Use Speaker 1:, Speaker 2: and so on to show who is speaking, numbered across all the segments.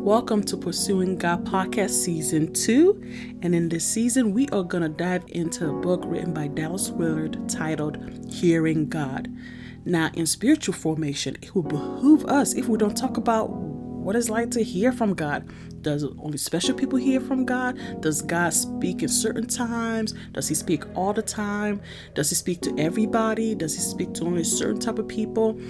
Speaker 1: Welcome to Pursuing God Podcast Season 2. And in this season, we are going to dive into a book written by Dallas Willard titled Hearing God. Now, in spiritual formation, it will behoove us if we don't talk about what it's like to hear from God. Does only special people hear from God? Does God speak in certain times? Does He speak all the time? Does He speak to everybody? Does He speak to only a certain type of people?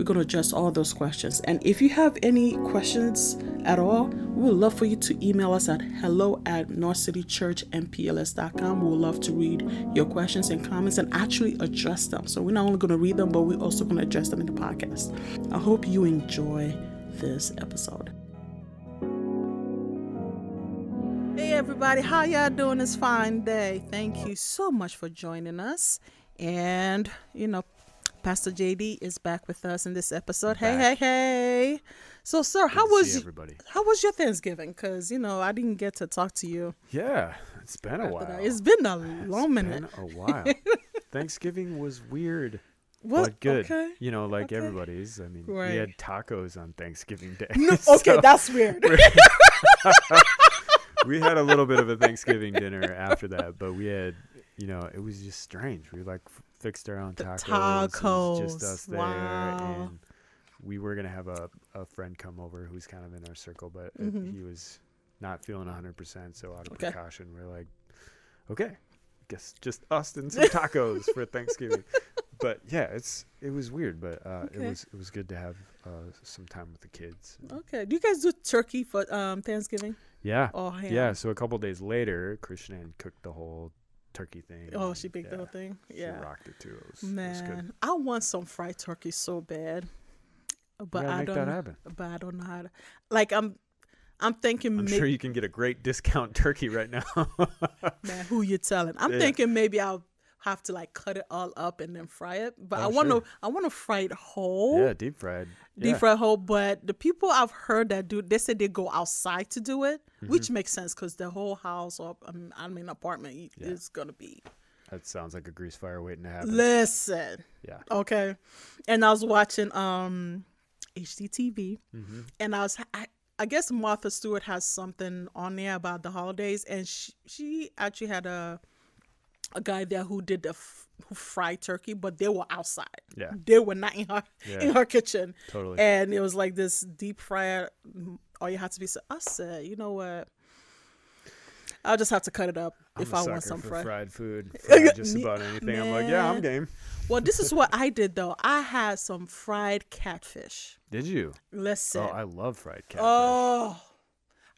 Speaker 1: We're going to address all those questions. And if you have any questions at all, we would love for you to email us at hello at northcitychurchmpls.com. We would love to read your questions and comments and actually address them. So we're not only going to read them, but we're also going to address them in the podcast. I hope you enjoy this episode. Hey everybody, how y'all doing this fine day? Thank you so much for joining us. And you know, Pastor JD is back with us in this episode. Hey, hey, hey. So, sir, how was
Speaker 2: everybody?
Speaker 1: How was your Thanksgiving? Because you know I didn't get to talk to you.
Speaker 2: Yeah, it's been a while.
Speaker 1: That. It's been a long
Speaker 2: it's
Speaker 1: minute.
Speaker 2: A while. Thanksgiving was weird.
Speaker 1: What?
Speaker 2: But good.
Speaker 1: Okay.
Speaker 2: You know, like
Speaker 1: Okay.
Speaker 2: everybody's. I mean,
Speaker 1: Right.
Speaker 2: we had tacos on Thanksgiving Day.
Speaker 1: No,
Speaker 2: so
Speaker 1: okay, that's weird.
Speaker 2: we had a little bit of a Thanksgiving dinner after that, but we had, you know, it was just strange. We were like fixed our own tacos. Was just
Speaker 1: tacos.
Speaker 2: us there, and we were gonna have a, a friend come over who's kind of in our circle, but
Speaker 1: Mhm.
Speaker 2: he was not feeling 100%. So out of
Speaker 1: Okay.
Speaker 2: precaution, we're like, okay, guess just us and some tacos for Thanksgiving. But yeah, it's it was weird, but uh,
Speaker 1: Okay.
Speaker 2: it was it was good to have uh, some time with the kids.
Speaker 1: okay. Do you guys do turkey for um Thanksgiving?
Speaker 2: Yeah,
Speaker 1: Oh,
Speaker 2: yeah. So a couple days later, Krishnan cooked the whole turkey thing.
Speaker 1: Oh, she baked the whole thing.
Speaker 2: Yeah, She
Speaker 1: Yeah.
Speaker 2: rocked it too. It was, it was good.
Speaker 1: Man, I want some fried turkey so bad, but I don't. But I don't know how to. Like I'm, I'm thinking.
Speaker 2: I'm sure you can get a great discount turkey right now.
Speaker 1: man, who you telling? I'm
Speaker 2: Yeah.
Speaker 1: thinking maybe I'll have to like cut it all up and then fry it. But
Speaker 2: Oh,
Speaker 1: I want to.
Speaker 2: sure.
Speaker 1: I want to fry it whole.
Speaker 2: yeah, deep fried.
Speaker 1: Deep
Speaker 2: yeah.
Speaker 1: fried whole, but the people I've heard that do, they said they go outside to do it,
Speaker 2: Mm-hmm.
Speaker 1: which makes sense because the whole house or I mean apartment
Speaker 2: Yeah.
Speaker 1: is gonna be.
Speaker 2: That sounds like a grease fire waiting to happen.
Speaker 1: Listen,
Speaker 2: yeah.
Speaker 1: okay, and I was watching um HGTV,
Speaker 2: hmm
Speaker 1: and I was I, I guess Martha Stewart has something on there about the holidays, and she she actually had a a guy there who did the f- who fried turkey, but they were outside.
Speaker 2: Yeah.
Speaker 1: They were not in her in
Speaker 2: Yeah.
Speaker 1: her kitchen,
Speaker 2: Totally.
Speaker 1: and it was like this deep fryer. Mm, all you had to be. So I said, you know what? I'll just have to cut it up
Speaker 2: I'm
Speaker 1: if I want some fried.
Speaker 2: fried food. Fried just about anything. I'm like, yeah, I'm game.
Speaker 1: Well, this is what I did though. I had some fried catfish.
Speaker 2: Did you?
Speaker 1: Listen.
Speaker 2: Oh, I love fried catfish.
Speaker 1: Oh,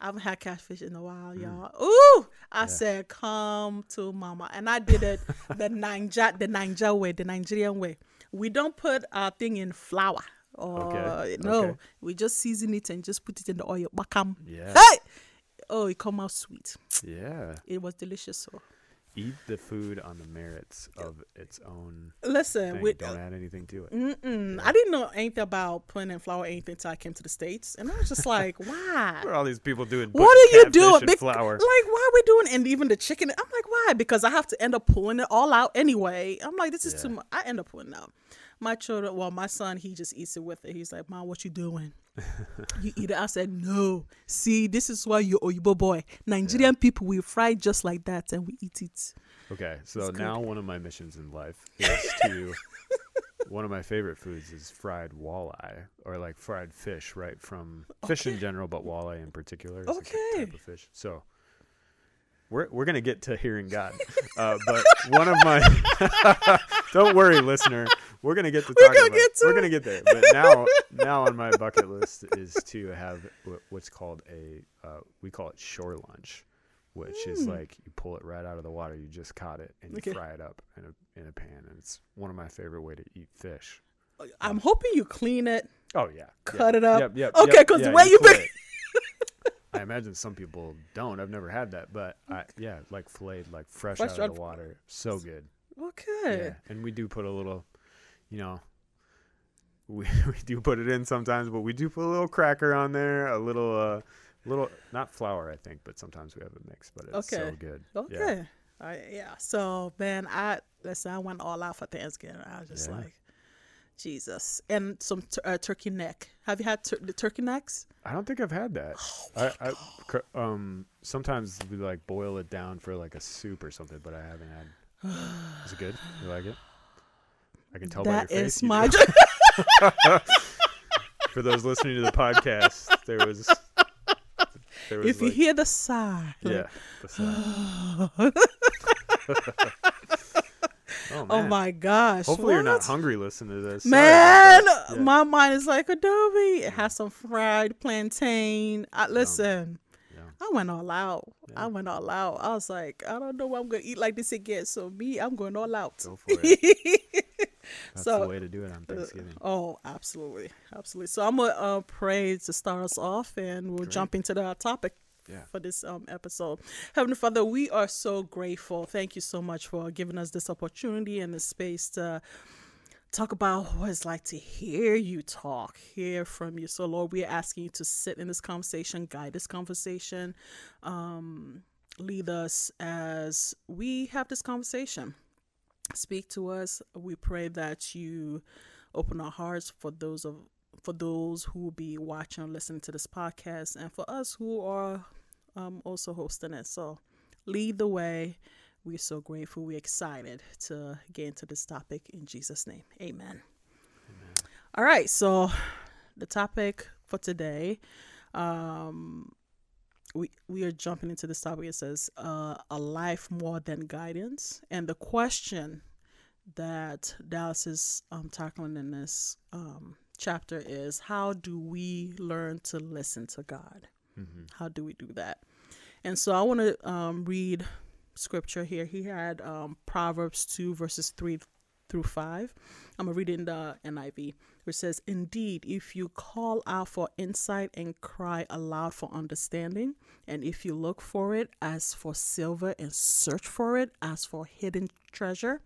Speaker 1: I haven't had catfish in a
Speaker 2: Mm.
Speaker 1: while, y'all. Ooh, I said, "Come to mama," and I did it the Naija, the Naija way, the Nigerian way. We don't put our thing in flour. Or,
Speaker 2: Okay,
Speaker 1: No,
Speaker 2: okay.
Speaker 1: we just season it and just put it in the oil. Bakam.
Speaker 2: Yeah.
Speaker 1: Hey! Oh, it come out sweet.
Speaker 2: Yeah.
Speaker 1: It was delicious. So
Speaker 2: Eat the food on the merits of its own
Speaker 1: listen, with,
Speaker 2: Don't add anything to it.
Speaker 1: mm-mm, I didn't know anything about putting in flour or anything until I came to the states, and I was just like, why?
Speaker 2: What are all these people doing?
Speaker 1: What are you doing?
Speaker 2: in
Speaker 1: Bec-
Speaker 2: flour.
Speaker 1: Like, why are we doing? And even the chicken, I'm like, why? Because I have to end up pulling it all out anyway. I'm like, this is too much. I end up pulling it out. My children, well, my son, he just eats it with it. He's like, Mom, what you doing? you eat it. I said, No. See, this is why you're Oyibo boy. Nigerian people, we fry just like that and we eat it.
Speaker 2: Okay, so
Speaker 1: It's good.
Speaker 2: now one of my missions in life is to. one of my favorite foods is fried walleye or like fried fish, right? From fish in general, but walleye in particular is like a
Speaker 1: Okay.
Speaker 2: type of fish. So we're we're gonna get to hearing God, uh, but one of my don't worry, listener, we're gonna get to
Speaker 1: We're
Speaker 2: talking
Speaker 1: gonna
Speaker 2: about
Speaker 1: get to
Speaker 2: we're gonna get there. But now now on my bucket list is to have what's called a uh, we call it shore lunch, which is like you pull it right out of the water, you just caught it, and you
Speaker 1: Okay.
Speaker 2: fry it up in a in a pan, and it's one of my favorite way to eat fish.
Speaker 1: I'm hoping you clean it.
Speaker 2: Oh yeah,
Speaker 1: Cut
Speaker 2: yeah.
Speaker 1: it up.
Speaker 2: Yep, yep,
Speaker 1: Okay,
Speaker 2: yep,
Speaker 1: 'cause the
Speaker 2: yeah,
Speaker 1: way you make-
Speaker 2: it. I imagine some people don't. I've never had that, but I yeah, like filleted, like fresh,
Speaker 1: Fresh
Speaker 2: out of the water, so good.
Speaker 1: Okay.
Speaker 2: Yeah, and we do put a little, you know, we we do put it in sometimes, but we do put a little cracker on there, a little uh, little not flour, I think, but sometimes we have a mix, but it's so good.
Speaker 1: Okay.
Speaker 2: Yeah.
Speaker 1: Yeah. So man, I listen. I went all out for Thanksgiving. I was just
Speaker 2: Yeah.
Speaker 1: like, Jesus, and some tur- uh, turkey neck. Have you had tur- the turkey necks?
Speaker 2: I don't think I've had that.
Speaker 1: Oh
Speaker 2: I, I cr- um sometimes we like boil it down for like a soup or something, but I haven't had. Is it good? You like it? I can tell
Speaker 1: That
Speaker 2: by your face. you
Speaker 1: my.
Speaker 2: do. For those listening to the podcast, there was. There was
Speaker 1: if you hear the sigh,
Speaker 2: yeah. the sound. oh,
Speaker 1: oh my gosh!
Speaker 2: Hopefully you're not hungry listening to this. Sorry
Speaker 1: Man.
Speaker 2: Yeah.
Speaker 1: my mind is like Adobe. It has some fried plantain. I, listen,
Speaker 2: Yeah.
Speaker 1: I went all out.
Speaker 2: Yeah.
Speaker 1: I went all out. I was like, I don't know what I'm gonna eat like this again. So me, I'm going all out.
Speaker 2: Go for it. That's
Speaker 1: So-
Speaker 2: the way to do it on Thanksgiving.
Speaker 1: Oh, absolutely, absolutely. So I'm gonna uh, pray to start us off, and we'll
Speaker 2: Great.
Speaker 1: jump into the topic
Speaker 2: Yeah.
Speaker 1: for this um, episode. Heavenly Father, we are so grateful. Thank you so much for giving us this opportunity and this space to talk about what it's like to hear you talk, hear from you. So, Lord, we are asking you to sit in this conversation, guide this conversation, um, lead us as we have this conversation. Speak to us. We pray that you open our hearts for those of for those who will be watching or listening to this podcast, and for us who are um, also hosting it. So, lead the way. We're so grateful. We're excited to get into this topic in Jesus' name. Amen. All right. So, the topic for today, um, we we are jumping into this topic. It says uh, a life more than guidance, and the question that Dallas is um, tackling in this um, chapter is how do we learn to listen to God?
Speaker 2: hmm
Speaker 1: How do we do that? And so I want to um, read scripture here. He had um, Proverbs 2, verses 3 through 5. I'm going to read it in the NIV, which says, Indeed, if you call out for insight and cry aloud for understanding, and if you look for it as for silver and search for it as for hidden treasure,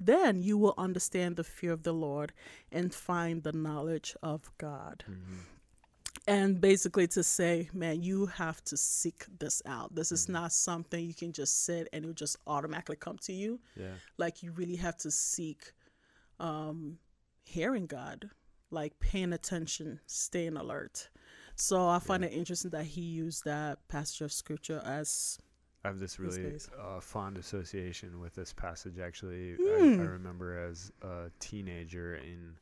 Speaker 1: then you will understand the fear of the Lord and find the knowledge of God and basically to say, man, you have to seek this out. This is not something you can just sit and it will just automatically come to you.
Speaker 2: Yeah.
Speaker 1: Like you really have to seek um hearing God, like paying attention, staying alert. So I find it interesting that he used that passage of scripture as
Speaker 2: I have this really uh, fond association with this passage. Actually,
Speaker 1: Hmm.
Speaker 2: I, I remember as a teenager in,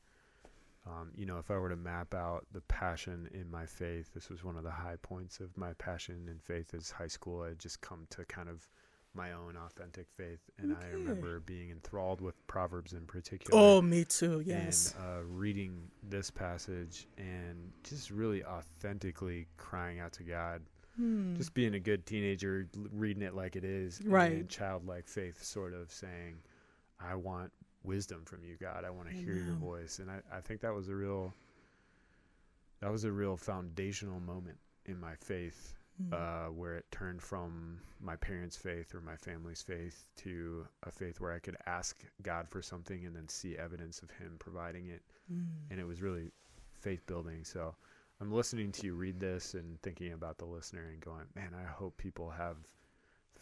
Speaker 2: um, you know, if I were to map out the passion in my faith, this was one of the high points of my passion and faith as high school. I had just come to kind of my own authentic faith, and I remember being enthralled with Proverbs in particular.
Speaker 1: Oh, me too. Yes.
Speaker 2: And uh, reading this passage and just really authentically crying out to God
Speaker 1: Hmm.
Speaker 2: just being a good teenager, reading it like it is,
Speaker 1: Right.
Speaker 2: And childlike faith, sort of saying, "I want wisdom from you, God. I want to hear your voice." And I, I think that was a real, that was a real foundational moment in my faith,
Speaker 1: Hmm.
Speaker 2: uh, where it turned from my parents' faith or my family's faith to a faith where I could ask God for something and then see evidence of Him providing it
Speaker 1: Hmm.
Speaker 2: and it was really faith building. So I'm listening to you read this and thinking about the listener and going, man, I hope people have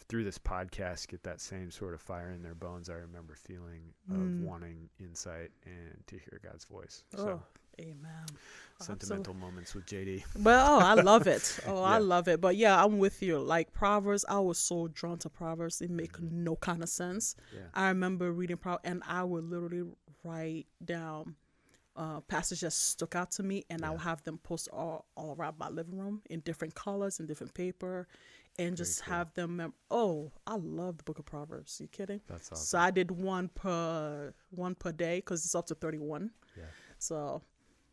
Speaker 2: through this podcast get that same sort of fire in their bones I remember feeling of
Speaker 1: Mm.
Speaker 2: wanting insight and to hear God's voice.
Speaker 1: Oh,
Speaker 2: So
Speaker 1: amen.
Speaker 2: sentimental moments with JD.
Speaker 1: Well, oh, I love it. Oh, I love it. But yeah, I'm with you. Like Proverbs, I was so drawn to Proverbs. It make
Speaker 2: Mm-hmm.
Speaker 1: no kind of sense.
Speaker 2: Yeah.
Speaker 1: I remember reading Proverbs, and I would literally write down uh, passages that stuck out to me, and I'll have them post all, all around my living room in different colors and different paper, and just
Speaker 2: cool.
Speaker 1: have them. Mem- oh, I love the Book of Proverbs. Are you kidding?
Speaker 2: That's awesome.
Speaker 1: So I did one per one per day because it's up to thirty one.
Speaker 2: Yeah.
Speaker 1: So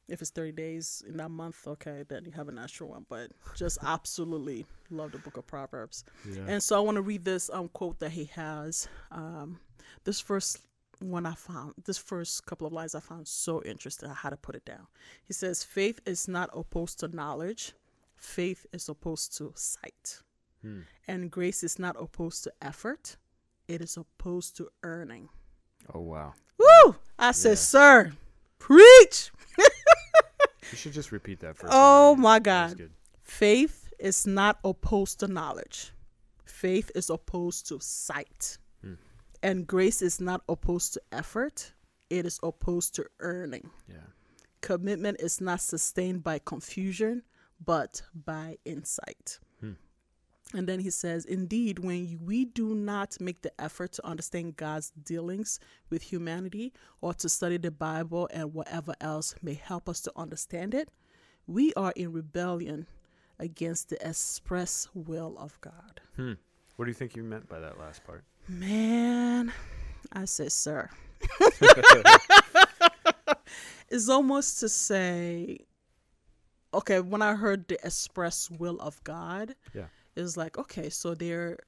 Speaker 1: if it's 30 days in that month, okay, then you have an extra one. But just absolutely love the book of Proverbs.
Speaker 2: Yeah.
Speaker 1: And so I want to read this um, quote that he has. Um, this first one I found, this first couple of lines I found so interesting. I had to put it down. He says, Faith is not opposed to knowledge, faith is opposed to sight.
Speaker 2: Hmm.
Speaker 1: And grace is not opposed to effort, it is opposed to earning.
Speaker 2: Oh wow.
Speaker 1: Woo! I said, Sir, preach.
Speaker 2: You should just repeat that first.
Speaker 1: Oh, my God. Faith is not opposed to knowledge. Faith is opposed to sight. And grace is not opposed to effort. it is opposed to earning.
Speaker 2: Yeah.
Speaker 1: Commitment is not sustained by confusion, but by insight.
Speaker 2: Hmm.
Speaker 1: And then he says, Indeed, when we do not make the effort to understand God's dealings with humanity or to study the Bible and whatever else may help us to understand it, we are in rebellion against the express will of God.
Speaker 2: Hmm. What do you think you meant by that last part?
Speaker 1: Man, I say, sir. it's almost to say, okay, when I heard the express will of God,
Speaker 2: Yeah.
Speaker 1: it's like, okay, so there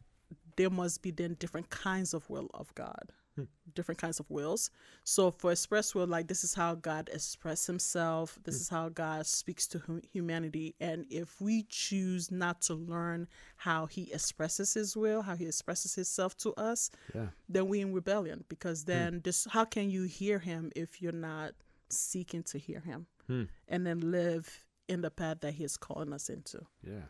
Speaker 1: there must be then different kinds of will of God.
Speaker 2: Hmm.
Speaker 1: Different kinds of wills. So for express will, like this is how God expresses himself. This is how God speaks to hu- humanity. And if we choose not to learn how he expresses his will, how he expresses himself to us,
Speaker 2: Yeah.
Speaker 1: then we in rebellion because then this how can you hear him if you're not seeking to hear him
Speaker 2: Hmm.
Speaker 1: and then live in the path that he is calling us into
Speaker 2: Yeah.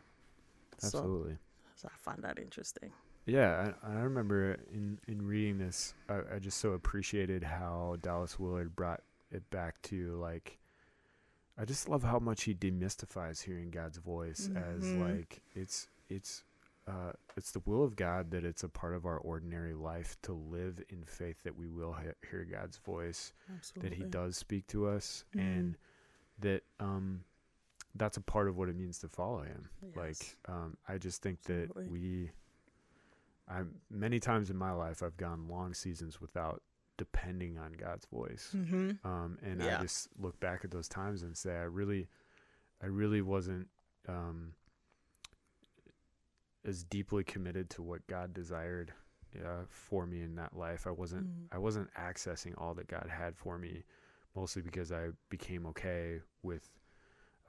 Speaker 1: So-
Speaker 2: Absolutely.
Speaker 1: so i find that interesting
Speaker 2: Yeah, I, I remember in in reading this, I, I just so appreciated how Dallas Willard brought it back to like. I just love how much he demystifies hearing God's voice as
Speaker 1: Mhm.
Speaker 2: like it's it's uh, it's the will of God that it's a part of our ordinary life to live in faith that we will he- hear God's voice,
Speaker 1: absolutely
Speaker 2: that He does speak to us,
Speaker 1: Mhm.
Speaker 2: and that um, that's a part of what it means to follow Him
Speaker 1: Yes.
Speaker 2: like um, i just think that we i many times in my life i've gone long seasons without depending on god's voice
Speaker 1: mm-hmm.
Speaker 2: um, and
Speaker 1: Yeah.
Speaker 2: i just look back at those times and say i really i really wasn't um, as deeply committed to what god desired uh, for me in that life i wasn't
Speaker 1: Mm.
Speaker 2: i wasn't accessing all that god had for me mostly because i became okay with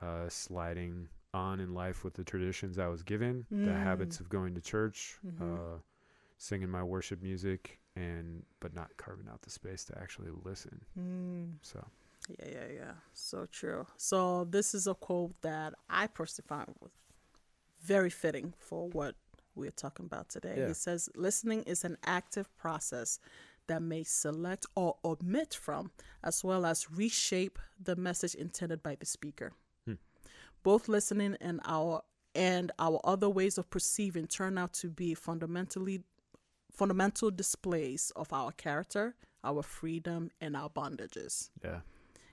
Speaker 2: uh, sliding on in life with the traditions I was given, the
Speaker 1: Mm.
Speaker 2: habits of going to church,
Speaker 1: Mhm.
Speaker 2: uh, singing my worship music, and but not carving out the space to actually listen.
Speaker 1: mm.
Speaker 2: So
Speaker 1: yeah yeah yeah so true so this is a quote that i personally find very fitting for what we're talking about today
Speaker 2: Yeah.
Speaker 1: it says listening is an active process that may select or omit from as well as reshape the message intended by the speaker. Both listening and our and our other ways of perceiving turn out to be fundamentally fundamental displays of our character our freedom and our bondages.
Speaker 2: Yeah,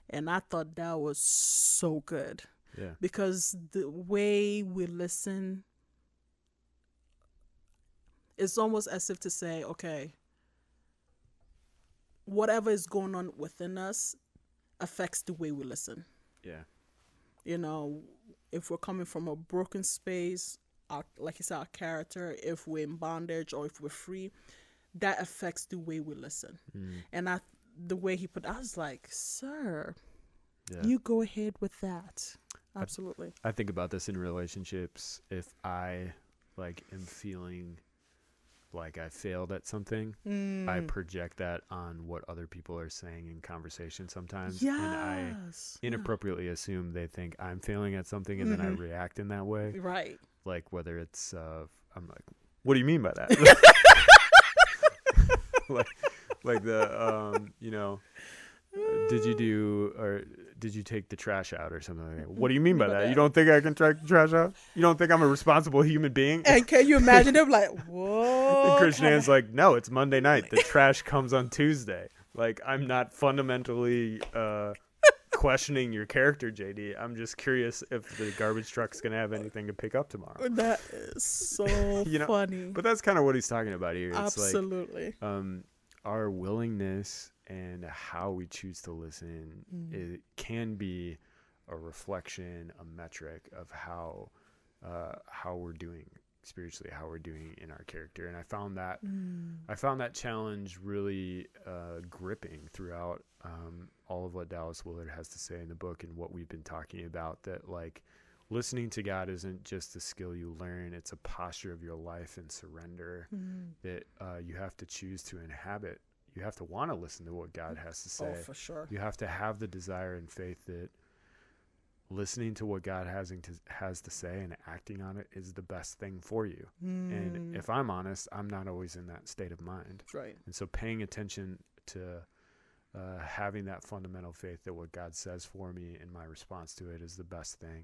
Speaker 1: and I thought that was so good.
Speaker 2: Yeah,
Speaker 1: because the way we listen it's almost as if to say, okay, whatever is going on within us affects the way we listen.
Speaker 2: yeah,
Speaker 1: You know, if we're coming from a broken space, our, like you said, our character, if we're in bondage or if we're free, that affects the way we listen.
Speaker 2: mm,
Speaker 1: And I, the way he put, I was like, sir,
Speaker 2: yeah.
Speaker 1: you go ahead with that. Absolutely.
Speaker 2: I think about this in relationships. If I like am feeling like I failed at something, I
Speaker 1: Mm.
Speaker 2: project that on what other people are saying in conversation sometimes, and I
Speaker 1: yes. yeah.
Speaker 2: inappropriately assume they think I'm failing at something, and then I
Speaker 1: Mhm.
Speaker 2: react in that way.
Speaker 1: Right.
Speaker 2: Like whether it's, uh, I'm like, what do you mean by that? like, like the, um, you know, uh, did you do or did you take the trash out or something like that? What do you mean by that? You don't think I can take the trash out? You don't think I'm a responsible human being?
Speaker 1: And can you imagine them like, whoa?
Speaker 2: And Christian Ann's like, no, it's Monday night. The trash comes on Tuesday. Like, I'm not fundamentally uh, questioning your character, JD. I'm just curious if the garbage truck's gonna have anything to pick up tomorrow.
Speaker 1: That is so
Speaker 2: You know,
Speaker 1: funny.
Speaker 2: But that's kind of what he's talking about here. It's
Speaker 1: Absolutely.
Speaker 2: like um, our willingness and how we choose to listen
Speaker 1: Mm.
Speaker 2: it can be a reflection, a metric of how uh, how we're doing spiritually, how we're doing in our character. And I found that
Speaker 1: Mm.
Speaker 2: I found that challenge really uh, gripping throughout um, all of what Dallas Willard has to say in the book and what we've been talking about. That like listening to God isn't just a skill you learn; it's a posture of your life and surrender
Speaker 1: Mm.
Speaker 2: that uh, you have to choose to inhabit. You have to want to listen to what God has to say.
Speaker 1: Oh, for sure.
Speaker 2: You have to have the desire and faith that listening to what God has to, has to say and acting on it is the best thing for you. And
Speaker 1: Mm.
Speaker 2: if I'm honest, I'm not always in that state of mind.
Speaker 1: right.
Speaker 2: And so paying attention to uh, having that fundamental faith that what God says for me and my response to it is the best thing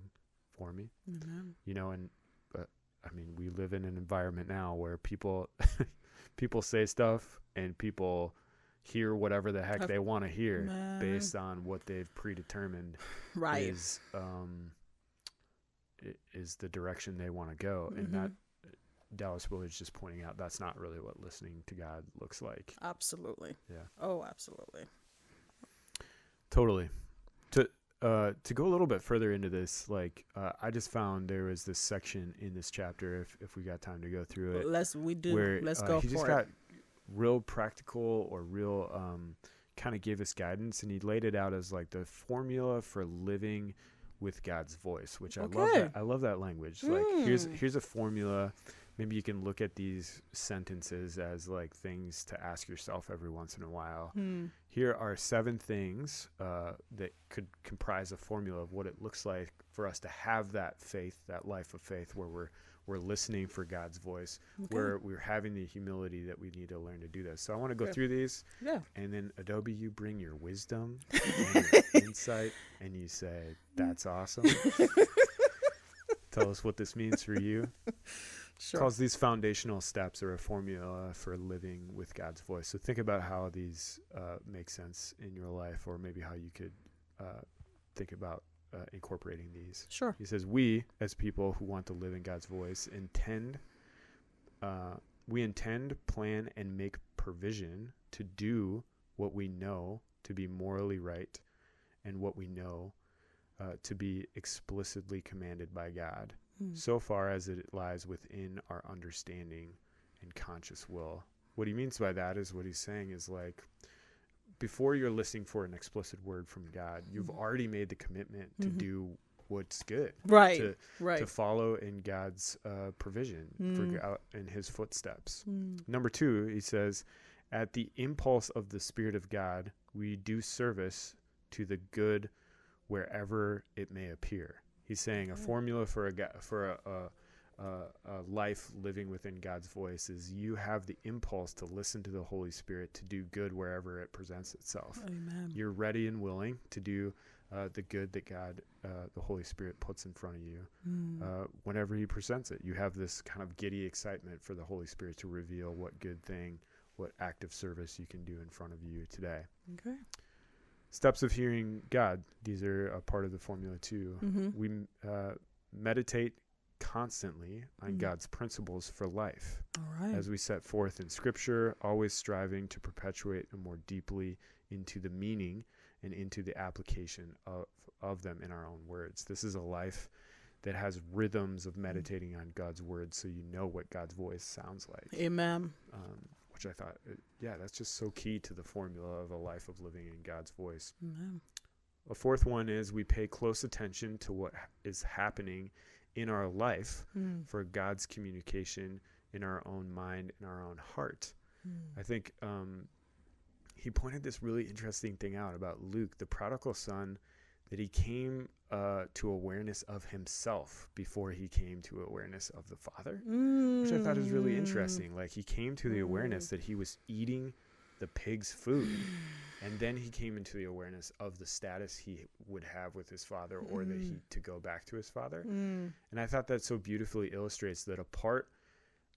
Speaker 2: for me.
Speaker 1: Amen.
Speaker 2: You know, and uh, I mean, we live in an environment now where people people say stuff and people hear whatever the heck they want to hear
Speaker 1: Man.
Speaker 2: based on what they've predetermined
Speaker 1: Right.
Speaker 2: is um is the direction they want to go and
Speaker 1: Mhm.
Speaker 2: that Dallas Willard's just pointing out that's not really what listening to God looks like.
Speaker 1: Absolutely.
Speaker 2: Yeah.
Speaker 1: Oh, absolutely.
Speaker 2: Totally. To uh to go a little bit further into this, like uh, I just found there was this section in this chapter if if we got time to go through it
Speaker 1: Let's we do.
Speaker 2: where
Speaker 1: Let's
Speaker 2: uh,
Speaker 1: go
Speaker 2: he just
Speaker 1: for
Speaker 2: got
Speaker 1: it.
Speaker 2: Real practical or real um, kind of gave us guidance and he laid it out as like the formula for living with God's voice, which I love that. I love that language. Like here's
Speaker 1: Mm.
Speaker 2: here's a formula. Maybe you can look at these sentences as like things to ask yourself every once in a while.
Speaker 1: Hmm.
Speaker 2: Here are seven things uh, that could comprise a formula of what it looks like for us to have that faith, that life of faith, where we're we're listening for God's voice,
Speaker 1: Okay.
Speaker 2: where we're having the humility that we need to learn to do this. So I want to go through these,
Speaker 1: Yeah.
Speaker 2: and then Adobe, you bring your wisdom and your insight, and you say, "That's awesome." Tell us what this means for you.
Speaker 1: Sure.
Speaker 2: Calls these foundational steps are a formula for living with God's voice. So think about how these uh, make sense in your life, or maybe how you could uh, think about uh, incorporating these.
Speaker 1: Sure.
Speaker 2: He says, "We, as people who want to live in God's voice, intend, uh, we intend, plan, and make provision to do what we know to be morally right, and what we know uh, to be explicitly commanded by God."
Speaker 1: Hmm.
Speaker 2: so far as it lies within our understanding and conscious will. What he means by that is what he's saying is like before you're listening for an explicit word from God, you've
Speaker 1: Mhm.
Speaker 2: already made the commitment to
Speaker 1: Mhm.
Speaker 2: do what's good,
Speaker 1: Right.
Speaker 2: to
Speaker 1: right.
Speaker 2: to follow in God's uh, provision
Speaker 1: Mm.
Speaker 2: for God in His footsteps.
Speaker 1: Hmm.
Speaker 2: Number two, he says, at the impulse of the Spirit of God, we do service to the good wherever it may appear. He's saying a formula for a for a, a, a, a life living within God's voice is you have the impulse to listen to the Holy Spirit to do good wherever it presents itself.
Speaker 1: Amen.
Speaker 2: You're ready and willing to do uh, the good that God, uh, the Holy Spirit, puts in front of you uh, whenever he presents it. You have this kind of giddy excitement for the Holy Spirit to reveal what good thing, what act of service you can do in front of you today.
Speaker 1: okay.
Speaker 2: Steps of hearing God. These are a part of the formula too.
Speaker 1: Mm-hmm.
Speaker 2: We uh, meditate constantly on
Speaker 1: Mhm.
Speaker 2: God's principles for life
Speaker 1: All right.
Speaker 2: as we set forth in Scripture, always striving to perpetuate and more deeply into the meaning and into the application of, of them in our own words. This is a life that has rhythms of meditating on God's words so you know what God's voice sounds like.
Speaker 1: Amen.
Speaker 2: Um, which I thought, uh, yeah, that's just so key to the formula of a life of living in God's voice.
Speaker 1: Amen.
Speaker 2: A fourth one is we pay close attention to what is happening in our life
Speaker 1: Hmm.
Speaker 2: for God's communication in our own mind in our own heart.
Speaker 1: Hmm.
Speaker 2: I think um, he pointed this really interesting thing out about Luke, the prodigal son, that he came uh, to awareness of himself before he came to awareness of the Father, which I thought was really
Speaker 1: Mm.
Speaker 2: interesting. Like he came to the awareness
Speaker 1: Mm.
Speaker 2: that he was eating the pig's food, and then he came into the awareness of the status he would have with his father, or that he
Speaker 1: Mm.
Speaker 2: to go back to his father.
Speaker 1: Hmm.
Speaker 2: And I thought that so beautifully illustrates that a part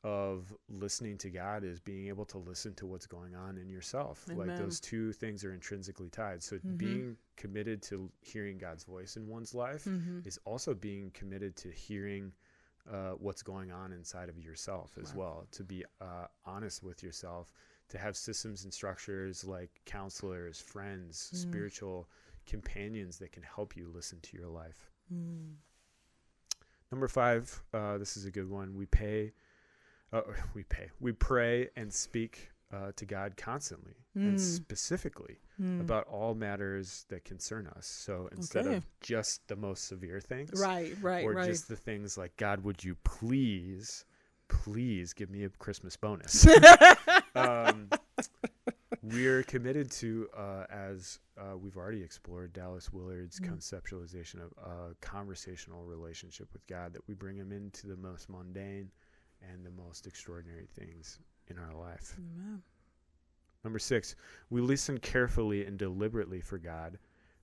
Speaker 2: of listening to God is being able to listen to what's going on in yourself. Like those two things are intrinsically tied. So
Speaker 1: Mhm.
Speaker 2: being committed to hearing God's voice in one's life
Speaker 1: Mhm.
Speaker 2: is also being committed to hearing uh, what's going on inside of yourself as
Speaker 1: Right.
Speaker 2: well. To be uh, honest with yourself, to have systems and structures like counselors, friends,
Speaker 1: Mm.
Speaker 2: spiritual companions that can help you listen to your life.
Speaker 1: Hmm.
Speaker 2: Number five, uh, this is a good one. We pay, uh, we pay, we pray and speak uh, to God constantly and
Speaker 1: Mm.
Speaker 2: specifically
Speaker 1: Hmm.
Speaker 2: about all matters that concern us. So instead
Speaker 1: Okay.
Speaker 2: of just the most severe things,
Speaker 1: Right. Right.
Speaker 2: or
Speaker 1: right.
Speaker 2: just the things like God, would you please, please give me a Christmas bonus? um, we're committed to, uh, as uh, we've already explored, Dallas Willard's
Speaker 1: Mm.
Speaker 2: conceptualization of a conversational relationship with God, that we bring him into the most mundane and the most extraordinary things in our life.
Speaker 1: Amen.
Speaker 2: Number six, we listen carefully and deliberately for God,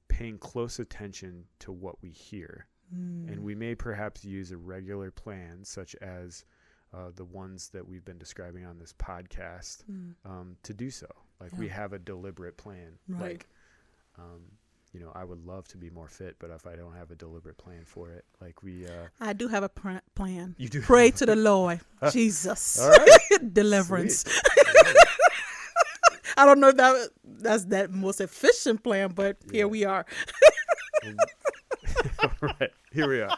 Speaker 2: paying close attention to what we hear.
Speaker 1: Mm.
Speaker 2: And we may perhaps use a regular plan, such as uh, the ones that we've been describing on this podcast,
Speaker 1: Mm.
Speaker 2: um, to do so. Like we have a deliberate plan.
Speaker 1: Right.
Speaker 2: Like, um, you know, I would love to be more fit, but if I don't have a deliberate plan for it, like we, uh,
Speaker 1: I do have a pr- plan.
Speaker 2: you do
Speaker 1: Pray to the Lord, Jesus, deliverance. I don't know if that that's that most efficient plan, but
Speaker 2: Yeah.
Speaker 1: here we are.
Speaker 2: All right, here we are.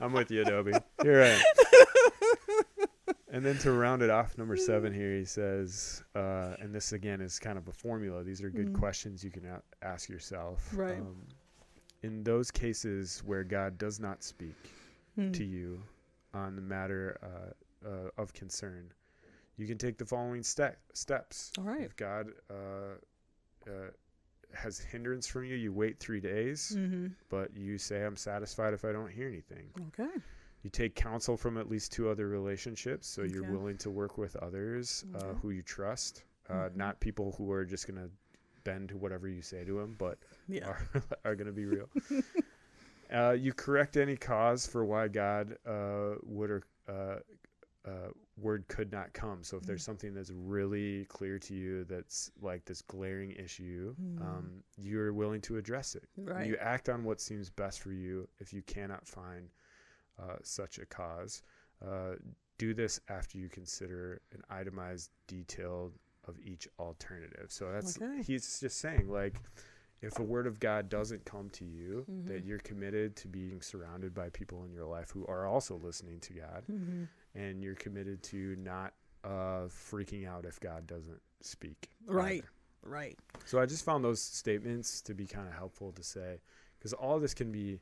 Speaker 2: I'm with you, Adobe. Here I am. And then to round it off, number seven here, he says, uh, and this again is kind of a formula. These are good
Speaker 1: Mm.
Speaker 2: questions you can a- ask yourself.
Speaker 1: Right.
Speaker 2: Um, in those cases where God does not speak
Speaker 1: Mm.
Speaker 2: to you on the matter uh, uh, of concern, you can take the following step steps.
Speaker 1: All right.
Speaker 2: If God uh, uh, has hindrance from you, you wait three days
Speaker 1: Mm-hmm.
Speaker 2: but you say I'm satisfied if I don't hear anything.
Speaker 1: Okay.
Speaker 2: You take counsel from at least two other relationships, so you're willing to work with others uh, who you trust, uh,
Speaker 1: Mhm.
Speaker 2: not people who are just gonna bend to whatever you say to them, but
Speaker 1: Yeah.
Speaker 2: are are gonna be real. uh, you correct any cause for why God uh, would or uh, uh, word could not come. So if there's
Speaker 1: Mm.
Speaker 2: something that's really clear to you, that's like this glaring issue,
Speaker 1: Mm.
Speaker 2: um, you're willing to address it.
Speaker 1: Right.
Speaker 2: You act on what seems best for you if you cannot find uh, such a cause. Uh, do this after you consider an itemized detail of each alternative. So that's
Speaker 1: Okay.
Speaker 2: he's just saying like if a word of God doesn't come to you, that
Speaker 1: Mhm.
Speaker 2: you're committed to being surrounded by people in your life who are also listening to God,
Speaker 1: Mm-hmm.
Speaker 2: and you're committed to not uh, freaking out if God doesn't speak.
Speaker 1: Right.
Speaker 2: either.
Speaker 1: Right.
Speaker 2: So I just found those statements to be kind of helpful to say, because all this can be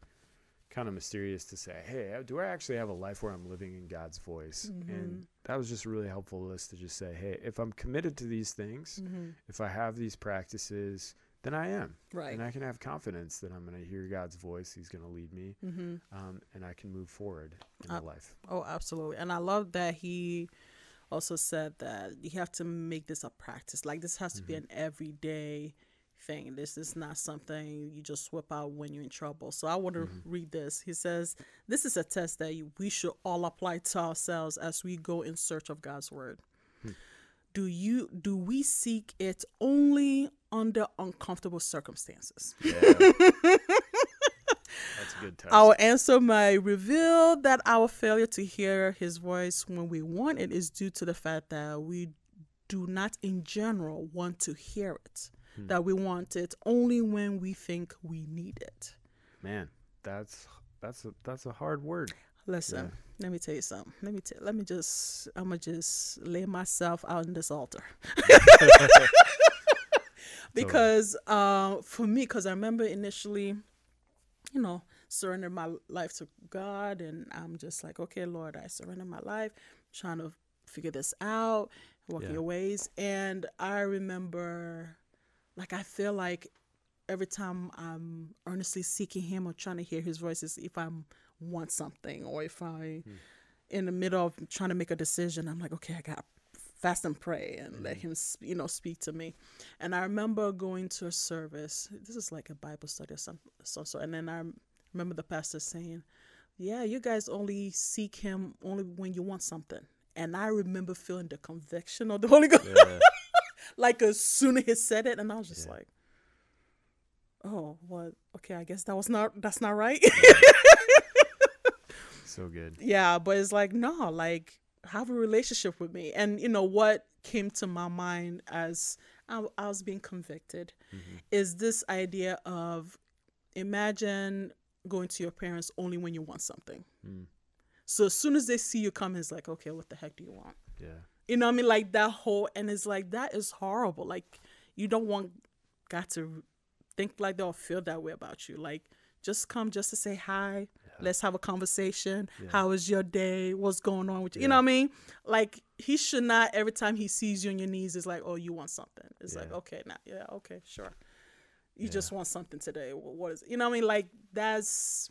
Speaker 2: kind of mysterious to say. Hey, do I actually have a life where I'm living in God's voice?
Speaker 1: Mhm.
Speaker 2: And that was just a really helpful list to just say, hey, if I'm committed to these things,
Speaker 1: Mm-hmm.
Speaker 2: if I have these practices, then I am,
Speaker 1: Right.
Speaker 2: and I can have confidence that I'm going to hear God's voice. He's going to lead me,
Speaker 1: Mm-hmm.
Speaker 2: um, and I can move forward in
Speaker 1: Uh,
Speaker 2: my life.
Speaker 1: Oh, absolutely. And I love that he also said that you have to make this a practice. Like this has to be
Speaker 2: Mhm.
Speaker 1: an everyday thing. This is not something you just whip out when you're in trouble. So I want to
Speaker 2: Mhm.
Speaker 1: read this. He says, This is a test that we should all apply to ourselves as we go in search of God's word.
Speaker 2: Hmm.
Speaker 1: Do you do we seek it only under uncomfortable circumstances?
Speaker 2: Yeah. That's a good test.
Speaker 1: Our answer might reveal that our failure to hear his voice when we want it is due to the fact that we do not, in general, want to hear it.
Speaker 2: Hmm.
Speaker 1: That we want it only when we think we need it.
Speaker 2: Man, that's that's a that's a hard word.
Speaker 1: Listen,
Speaker 2: Yeah.
Speaker 1: let me tell you something. Let me tell. Let me just. I'm gonna just lay myself out in this altar. because uh, for me, because I remember initially, you know, surrender my life to God, and I'm just like, okay, Lord, I surrender my life, trying to figure this out, walk
Speaker 2: Yeah.
Speaker 1: your ways, and I remember, like, I feel like every time I'm earnestly seeking Him or trying to hear His voices, if I want something or if I,
Speaker 2: Hmm.
Speaker 1: in the middle of trying to make a decision, I'm like, okay, I got fast and pray and let
Speaker 2: Mhm.
Speaker 1: him you know speak to me and i remember going to a service this is like a bible study or something so so and then i remember the pastor saying yeah you guys only seek him only when you want something and i remember feeling the conviction of the holy ghost
Speaker 2: Yeah.
Speaker 1: Like as soon as he said it and i was just
Speaker 2: Yeah.
Speaker 1: like oh what okay i guess that was not that's not right
Speaker 2: so good.
Speaker 1: yeah but it's like no like have a relationship with me and you know what came to my mind as i, I was being convicted
Speaker 2: Mhm.
Speaker 1: is this idea of imagine going to your parents only when you want something
Speaker 2: Mm.
Speaker 1: so as soon as they see you come it's like okay what the heck do you want
Speaker 2: Yeah.
Speaker 1: You know what i mean? Like that whole and it's like that is horrible. Like you don't want god to think like they'll feel that way about you. Like just come just to say hi.
Speaker 2: Yeah.
Speaker 1: let's have a conversation.
Speaker 2: Yeah.
Speaker 1: was your day? What's going on with you? You know what i mean? Like he should not every time he sees you on your knees it's like oh you want something. It's like okay now yeah okay sure. You
Speaker 2: Yeah.
Speaker 1: just want something today. What is it? you know what i mean? Like that's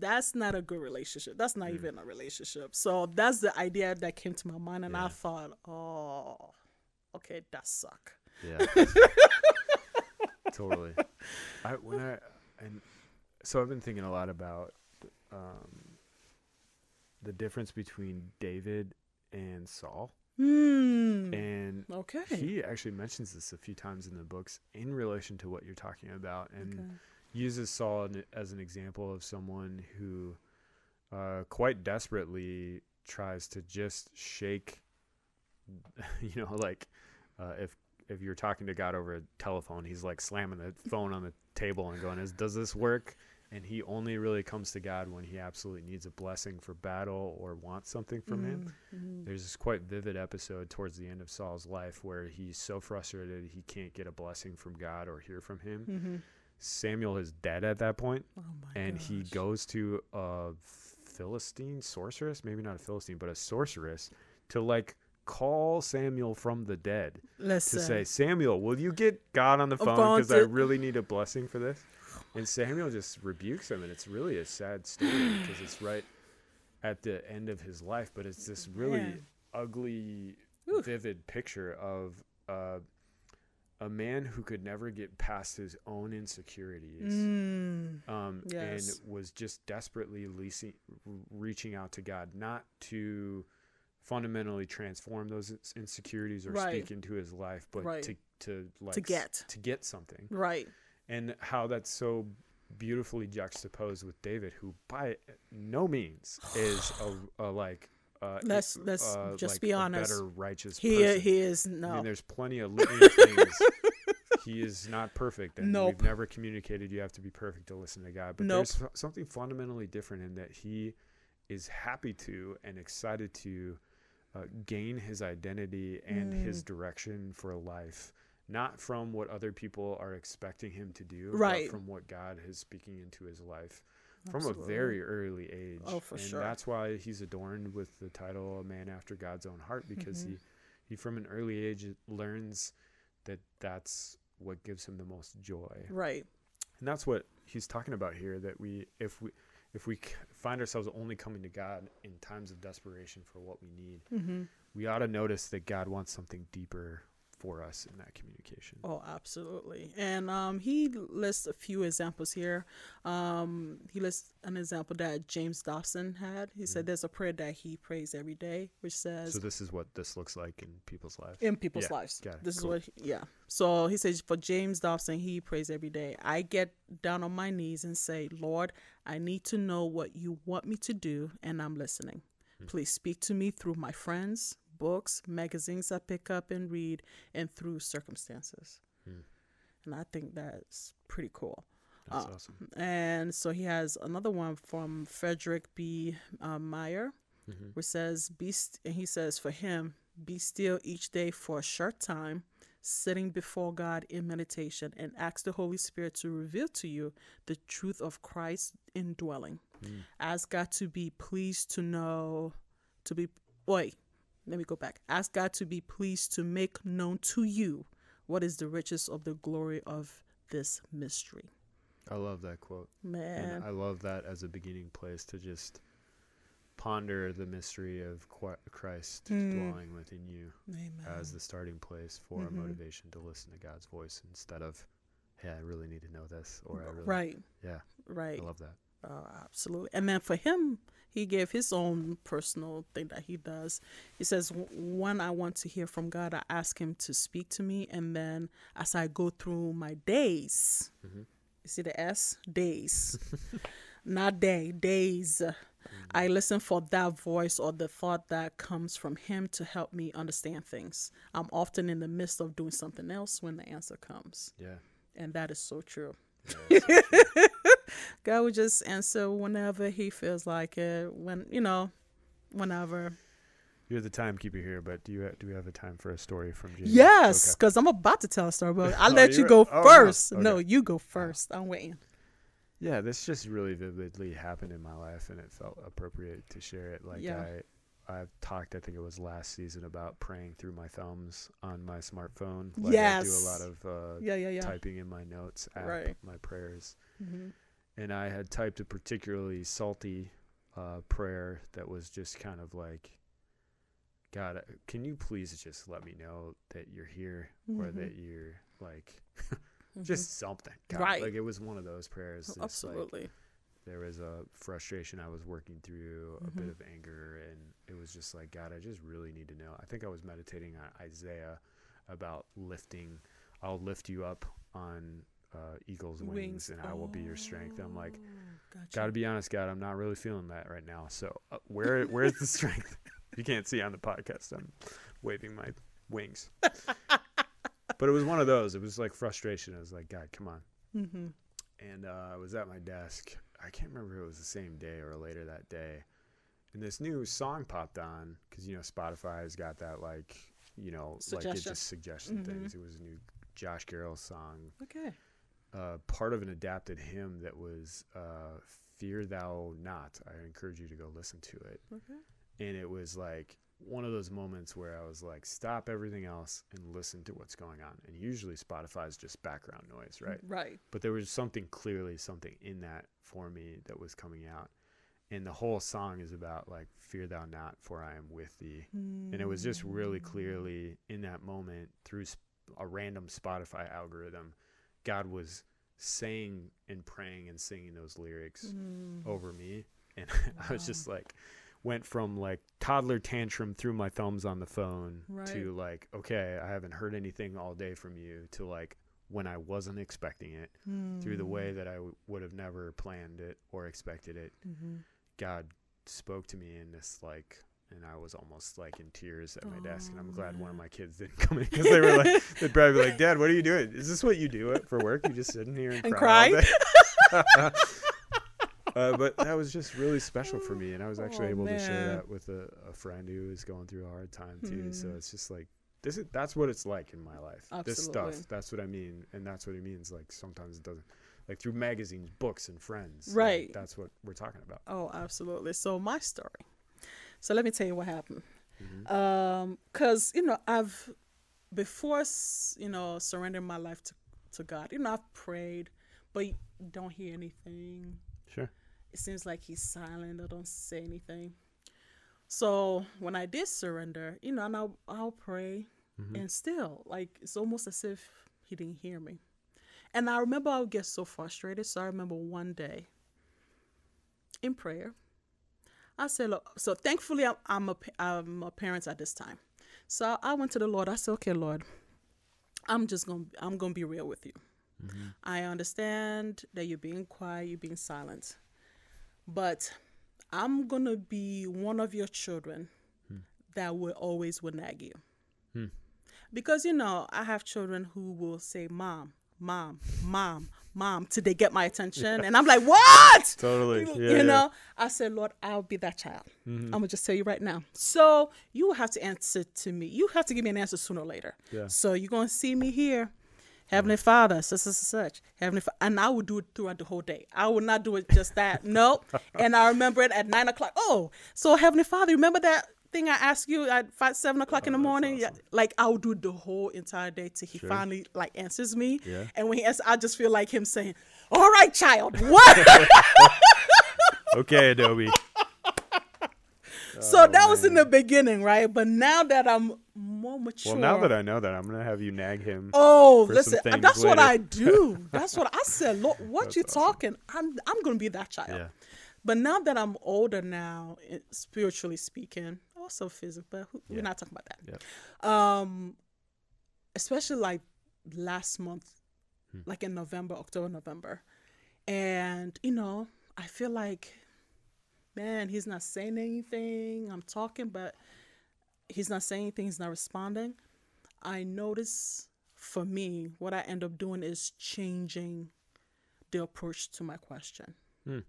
Speaker 1: that's not a good relationship that's not
Speaker 2: Mm.
Speaker 1: even a relationship so that's the idea that came to my mind and i thought oh okay, that suck.
Speaker 2: Yeah. totally. I when I and so I've been thinking a lot about um, the difference between David and Saul,
Speaker 1: Hmm.
Speaker 2: and
Speaker 1: Okay.
Speaker 2: he actually mentions this a few times in the books in relation to what you're talking about, and
Speaker 1: Okay.
Speaker 2: Uses Saul as an example of someone who uh, quite desperately tries to just shake, you know, like uh, if if you're talking to God over a telephone, he's like slamming the phone on the table and going, "Is does this work?" And he only really comes to God when he absolutely needs a blessing for battle or wants something from him.
Speaker 1: Mhm.
Speaker 2: There's this quite vivid episode towards the end of Saul's life where he's so frustrated he can't get a blessing from God or hear from him.
Speaker 1: Mhm.
Speaker 2: Samuel is dead at that point,
Speaker 1: Oh my
Speaker 2: and he goes to a Philistine sorceress, maybe not a Philistine, but a sorceress, to like call Samuel from the dead
Speaker 1: Listen.
Speaker 2: to say, Samuel, will you get God on the phone because I really need a blessing for this? And Samuel just rebukes him, and it's really a sad story because it's right at the end of his life, but it's this really
Speaker 1: Man.
Speaker 2: ugly,
Speaker 1: Oof.
Speaker 2: vivid picture of uh, a man who could never get past his own insecurities
Speaker 1: Mm.
Speaker 2: um,
Speaker 1: Yes.
Speaker 2: and was just desperately leasing, reaching out to God, not to fundamentally transform those insecurities or
Speaker 1: Right.
Speaker 2: speak into his life, but
Speaker 1: Right.
Speaker 2: to to like
Speaker 1: To get.
Speaker 2: to get something,
Speaker 1: Right.
Speaker 2: and how that's so beautifully juxtaposed with David, who by no means is a, a like. Uh,
Speaker 1: Let's- let's
Speaker 2: uh,
Speaker 1: just
Speaker 2: like
Speaker 1: be honest.
Speaker 2: better righteous
Speaker 1: He
Speaker 2: person.
Speaker 1: he is
Speaker 2: I
Speaker 1: no.
Speaker 2: mean, there's plenty of litany things. he is not perfect, and
Speaker 1: Nope.
Speaker 2: we've never communicated you have to be perfect to listen to God. But
Speaker 1: Nope.
Speaker 2: there's f- something fundamentally different in that he is happy to and excited to uh, gain his identity and
Speaker 1: Mm.
Speaker 2: his direction for life, not from what other people are expecting him to do,
Speaker 1: Right.
Speaker 2: but from what God is speaking into his life. From a very early age.
Speaker 1: Oh, for
Speaker 2: and
Speaker 1: sure.
Speaker 2: that's why he's adorned with the title a man after God's own heart because
Speaker 1: Mhm.
Speaker 2: he he from an early age learns that that's what gives him the most joy
Speaker 1: Right.
Speaker 2: and that's what he's talking about here that we if we if we find ourselves only coming to god in times of desperation for what we need
Speaker 1: Mm-hmm.
Speaker 2: we ought to notice that god wants something deeper for us in that communication
Speaker 1: Oh, absolutely. And um, he lists a few examples here. Um, he lists an example that James Dobson had. He said there's a prayer that he prays every day, which says,
Speaker 2: so this is what this looks like in people's lives
Speaker 1: in people's
Speaker 2: Yeah,
Speaker 1: lives.
Speaker 2: got it,
Speaker 1: This
Speaker 2: cool.
Speaker 1: is what, he- yeah. So he says for James Dobson, he prays every day. I get down on my knees and say, Lord, I need to know what you want me to do, and I'm listening.
Speaker 2: Hmm.
Speaker 1: Please speak to me through my friends, books, magazines I pick up and read, and through circumstances.
Speaker 2: Hmm.
Speaker 1: And I think that's pretty cool.
Speaker 2: that's
Speaker 1: Uh,
Speaker 2: awesome
Speaker 1: And so he has another one from Frederick B. Uh, Meyer,
Speaker 2: Mhm.
Speaker 1: which says, "Be," st-, and he says for him, "Be still each day for a short time, sitting before God in meditation, and ask the Holy Spirit to reveal to you the truth of Christ's indwelling.
Speaker 2: Mm.
Speaker 1: Ask God to be pleased to know, to be wait, let me go back. Ask God to be pleased to make known to you what is the riches of the glory of this mystery."
Speaker 2: i love that quote
Speaker 1: Man,
Speaker 2: and i love that as a beginning place to just ponder the mystery of christ
Speaker 1: Mm.
Speaker 2: dwelling within you
Speaker 1: amen.
Speaker 2: as the starting place for a
Speaker 1: Mhm.
Speaker 2: motivation to listen to God's voice instead of, hey, I really need to know this, or I really,
Speaker 1: right,
Speaker 2: yeah,
Speaker 1: right.
Speaker 2: I love that.
Speaker 1: Oh, absolutely. And then for him, he gave his own personal thing that he does. He says, When I want to hear from God, I ask him to speak to me. And then as I go through my days,
Speaker 2: Mhm.
Speaker 1: you see the S? Days. Not day, days. I listen for that voice or the thought that comes from him to help me understand things. I'm often in the midst of doing something else when the answer comes.
Speaker 2: Yeah.
Speaker 1: And that is so true.
Speaker 2: yeah so true.
Speaker 1: God would just answer whenever he feels like it. When you know, whenever.
Speaker 2: You're the timekeeper here, but do you ha- do we have a time for a story from James?
Speaker 1: Yes,
Speaker 2: Okay.
Speaker 1: because I'm about to tell a story, but I'll
Speaker 2: Oh,
Speaker 1: let
Speaker 2: you
Speaker 1: go
Speaker 2: oh,
Speaker 1: first. No,
Speaker 2: Okay.
Speaker 1: you go first. I'm waiting.
Speaker 2: Yeah, this just really vividly happened in my life, and it felt appropriate to share it. Like
Speaker 1: Yeah.
Speaker 2: I, I've talked. I think it was last season about praying through my thumbs on my smartphone. Like I do a lot of uh,
Speaker 1: Yeah, yeah, yeah.
Speaker 2: typing in my notes app,
Speaker 1: Right.
Speaker 2: my prayers.
Speaker 1: hmm
Speaker 2: and I had typed a particularly salty uh, prayer that was just kind of like God, uh, can you please just let me know that you're here or
Speaker 1: Mhm.
Speaker 2: that you're like
Speaker 1: Mhm.
Speaker 2: just something. God,
Speaker 1: Right.
Speaker 2: Like it was one of those prayers. just, like,
Speaker 1: absolutely.
Speaker 2: there was a frustration I was working through, a bit
Speaker 1: Mhm.
Speaker 2: of anger, and it was just like, God, I just really need to know. I think I was meditating on Isaiah about lifting. I'll lift you up on uh, eagle's wings, and I will be your strength. I'm like,
Speaker 1: Oh, gotcha.
Speaker 2: gotta be honest, God, I'm not really feeling that right now. So uh, where where's the strength? you can't see on the podcast. I'm waving my wings. but it was one of those. It was like frustration. I was like, God, come on
Speaker 1: Mm-hmm.
Speaker 2: and uh, I was at my desk. I can't remember if it was the same day or later that day. And this new song popped on because you know Spotify has got that like you know like it just suggestion
Speaker 1: Mhm.
Speaker 2: things. It was a new Josh Garrels song,
Speaker 1: Okay.
Speaker 2: Uh, part of an adapted hymn that was uh, "Fear Thou Not." I encourage you to go listen to it.
Speaker 1: Okay.
Speaker 2: And it was like one of those moments where I was like, stop everything else and listen to what's going on. And usually Spotify is just background noise, right?
Speaker 1: Right.
Speaker 2: but there was something clearly something in that for me that was coming out and the whole song is about like fear thou not for i am with thee and it was just really clearly in that moment through sp- a random spotify algorithm god was saying and praying and singing those lyrics
Speaker 1: Mm.
Speaker 2: over me and i was just like went from like toddler tantrum through my thumbs on the phone
Speaker 1: Right.
Speaker 2: to like okay i haven't heard anything all day from you to like when i wasn't expecting it through the
Speaker 1: Mm.
Speaker 2: way that I w- would have never planned it or expected it.
Speaker 1: Mm-hmm.
Speaker 2: God spoke to me in this like, and I was almost like in tears at my desk. And I'm
Speaker 1: Oh,
Speaker 2: glad one of my kids didn't come in because they were like, they'd probably be like, "Dad, what are you doing? Is this what you do for work? You just sitting here and,
Speaker 1: And
Speaker 2: cry?"
Speaker 1: cry?
Speaker 2: uh, but that was just really special for me, and I was actually
Speaker 1: Oh,
Speaker 2: able to share that with a, a friend who was going through a hard time too. So
Speaker 1: Mhm.
Speaker 2: it's just like. This is that's what it's like in my life. This stuff. That's what I mean, and that's what it means. Like sometimes it doesn't like through magazines, books, and friends. like,
Speaker 1: Right.
Speaker 2: that's what we're talking about.
Speaker 1: Oh, absolutely. So my story. So let me tell you what happened.
Speaker 2: Mhm.
Speaker 1: Um, cause you know I've before you know surrendering my life to to God. You know I've prayed, but don't hear anything.
Speaker 2: Sure.
Speaker 1: It seems like He's silent. I don't say anything. So when I did surrender, you know, and I'll I'll pray,
Speaker 2: Mhm.
Speaker 1: and still like it's almost as if He didn't hear me. And I remember I would get so frustrated. So I remember one day in prayer, I said, look, so thankfully I'm, I'm, a, I'm a parent at this time. So I went to the Lord. I said, okay, Lord, I'm just going to, I'm going to be real with you.
Speaker 2: Mhm.
Speaker 1: I understand that you're being quiet, you're being silent, but I'm going to be one of your children that will always will nag you.
Speaker 2: Hmm.
Speaker 1: Because, you know, I have children who will say, mom, mom, mom, mom, till they get my attention. And I'm like, what?
Speaker 2: Totally.
Speaker 1: you,
Speaker 2: Yeah,
Speaker 1: you
Speaker 2: yeah.
Speaker 1: know i said lord i'll be that child
Speaker 2: Mhm.
Speaker 1: i'm gonna just tell you right now so you will have to answer to me you have to give me an answer sooner or later
Speaker 2: Yeah.
Speaker 1: so you're gonna see me here heavenly father such such such heavenly Fa-, and i will do it throughout the whole day i will not do it just that nope and i remember it at nine o'clock oh so heavenly father remember that thing i ask you at five seven o'clock in the
Speaker 2: Oh,
Speaker 1: morning yeah like i will do the whole entire day till he
Speaker 2: Sure.
Speaker 1: finally like answers me
Speaker 2: Yeah.
Speaker 1: and when he answers i just feel like him saying all right child what
Speaker 2: Okay, Adobe.
Speaker 1: So
Speaker 2: Oh,
Speaker 1: that was in the beginning, right? But now that I'm more mature.
Speaker 2: Well, now that I know that, I'm gonna have you nag him.
Speaker 1: Oh, listen,
Speaker 2: uh, things
Speaker 1: that's what. I do. That's what I said. Look, what
Speaker 2: That's
Speaker 1: you
Speaker 2: awesome.
Speaker 1: talking? I'm I'm gonna be that child.
Speaker 2: Yeah.
Speaker 1: But now that I'm older now, spiritually speaking, also physical, but who-
Speaker 2: Yeah.
Speaker 1: we're not talking about that.
Speaker 2: Yep.
Speaker 1: Um, especially like last month,
Speaker 2: Hmm.
Speaker 1: like in November, October, November, and you know, I feel like, man, he's not saying anything. I'm talking, but he's not saying anything. He's not responding. I notice for me, what I end up doing is changing the approach to my question.
Speaker 2: Hmm.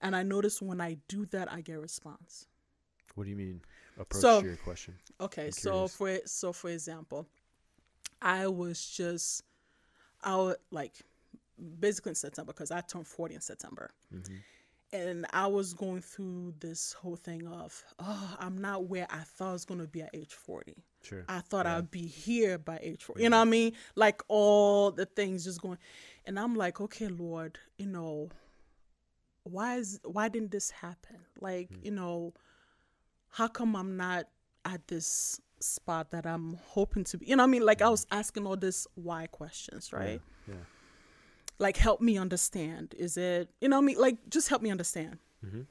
Speaker 1: And I notice when I do that, I get a response.
Speaker 2: What do you mean? Approach
Speaker 1: So-
Speaker 2: to your question.
Speaker 1: Okay, so for so for example, I was just I would like basically in September because I turned forty in September,
Speaker 2: hmm
Speaker 1: and I was going through this whole thing of oh I'm not where I thought I was going to be at age forty.
Speaker 2: Sure.
Speaker 1: I thought
Speaker 2: Yeah.
Speaker 1: I'd be here by age four. You know what I mean? Like all the things just going, and I'm like, okay, Lord, you know, why is why didn't this happen? Like,
Speaker 2: Mm.
Speaker 1: you know, how come I'm not at this spot that I'm hoping to be. You know, what I mean, like I was asking all this why questions, right?
Speaker 2: Yeah.
Speaker 1: Like, help me understand. Is it, you know, what I mean, like just help me understand.
Speaker 2: Mhm.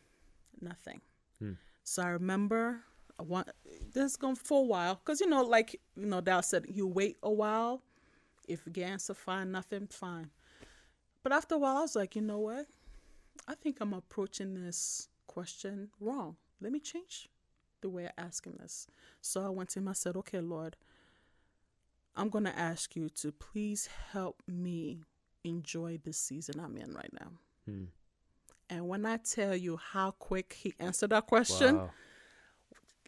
Speaker 1: Nothing.
Speaker 2: Hmm.
Speaker 1: So I remember I want this going for a while because you know, like you know, Dal said, you wait a while. If you get answer, fine. Nothing, fine. But after a while, I was like, you know what? I think I'm approaching this question wrong. Let me change the way I ask him this. So I went to him. I said, okay, Lord, I'm going to ask you to please help me enjoy this season I'm in right now.
Speaker 2: Hmm.
Speaker 1: And when I tell you how quick he answered that question,
Speaker 2: Wow.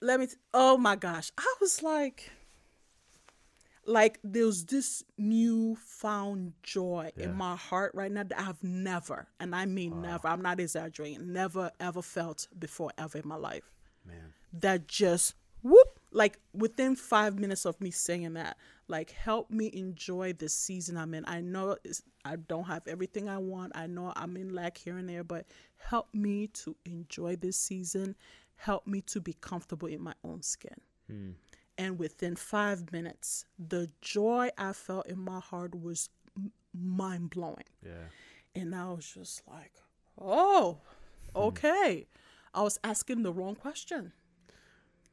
Speaker 1: let me, t- oh my gosh, I was like, like there's this newfound joy
Speaker 2: Yeah.
Speaker 1: in my heart right now that I've never, and I mean never, I'm not exaggerating, never ever felt before ever in my life.
Speaker 2: Man.
Speaker 1: That just whoop, like within five minutes of me saying that, like help me enjoy this season I'm in. I know I don't have everything I want. I know I'm in lack here and there, but help me to enjoy this season. Help me to be comfortable in my own skin.
Speaker 2: Hmm.
Speaker 1: And within five minutes, the joy I felt in my heart was mind blowing.
Speaker 2: Yeah.
Speaker 1: And I was just like, oh, okay. I was asking the wrong question.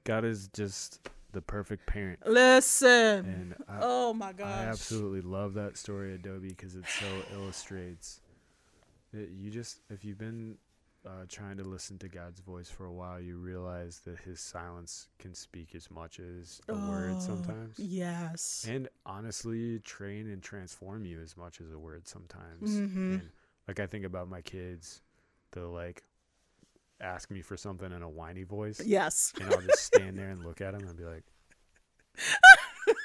Speaker 2: God is just the perfect parent.
Speaker 1: Listen.
Speaker 2: And I,
Speaker 1: oh my gosh.
Speaker 2: I absolutely love that story, Adobe, because it so illustrates that you just, if you've been uh, trying to listen to God's voice for a while, you realize that His silence can speak as much as a word
Speaker 1: Oh,
Speaker 2: sometimes.
Speaker 1: Yes.
Speaker 2: And honestly, train and transform you as much as a word sometimes.
Speaker 1: Mhm.
Speaker 2: And like I think about my kids, they'll like ask me for something in a whiny voice,
Speaker 1: Yes.
Speaker 2: and I'll just stand there and look at them and be like,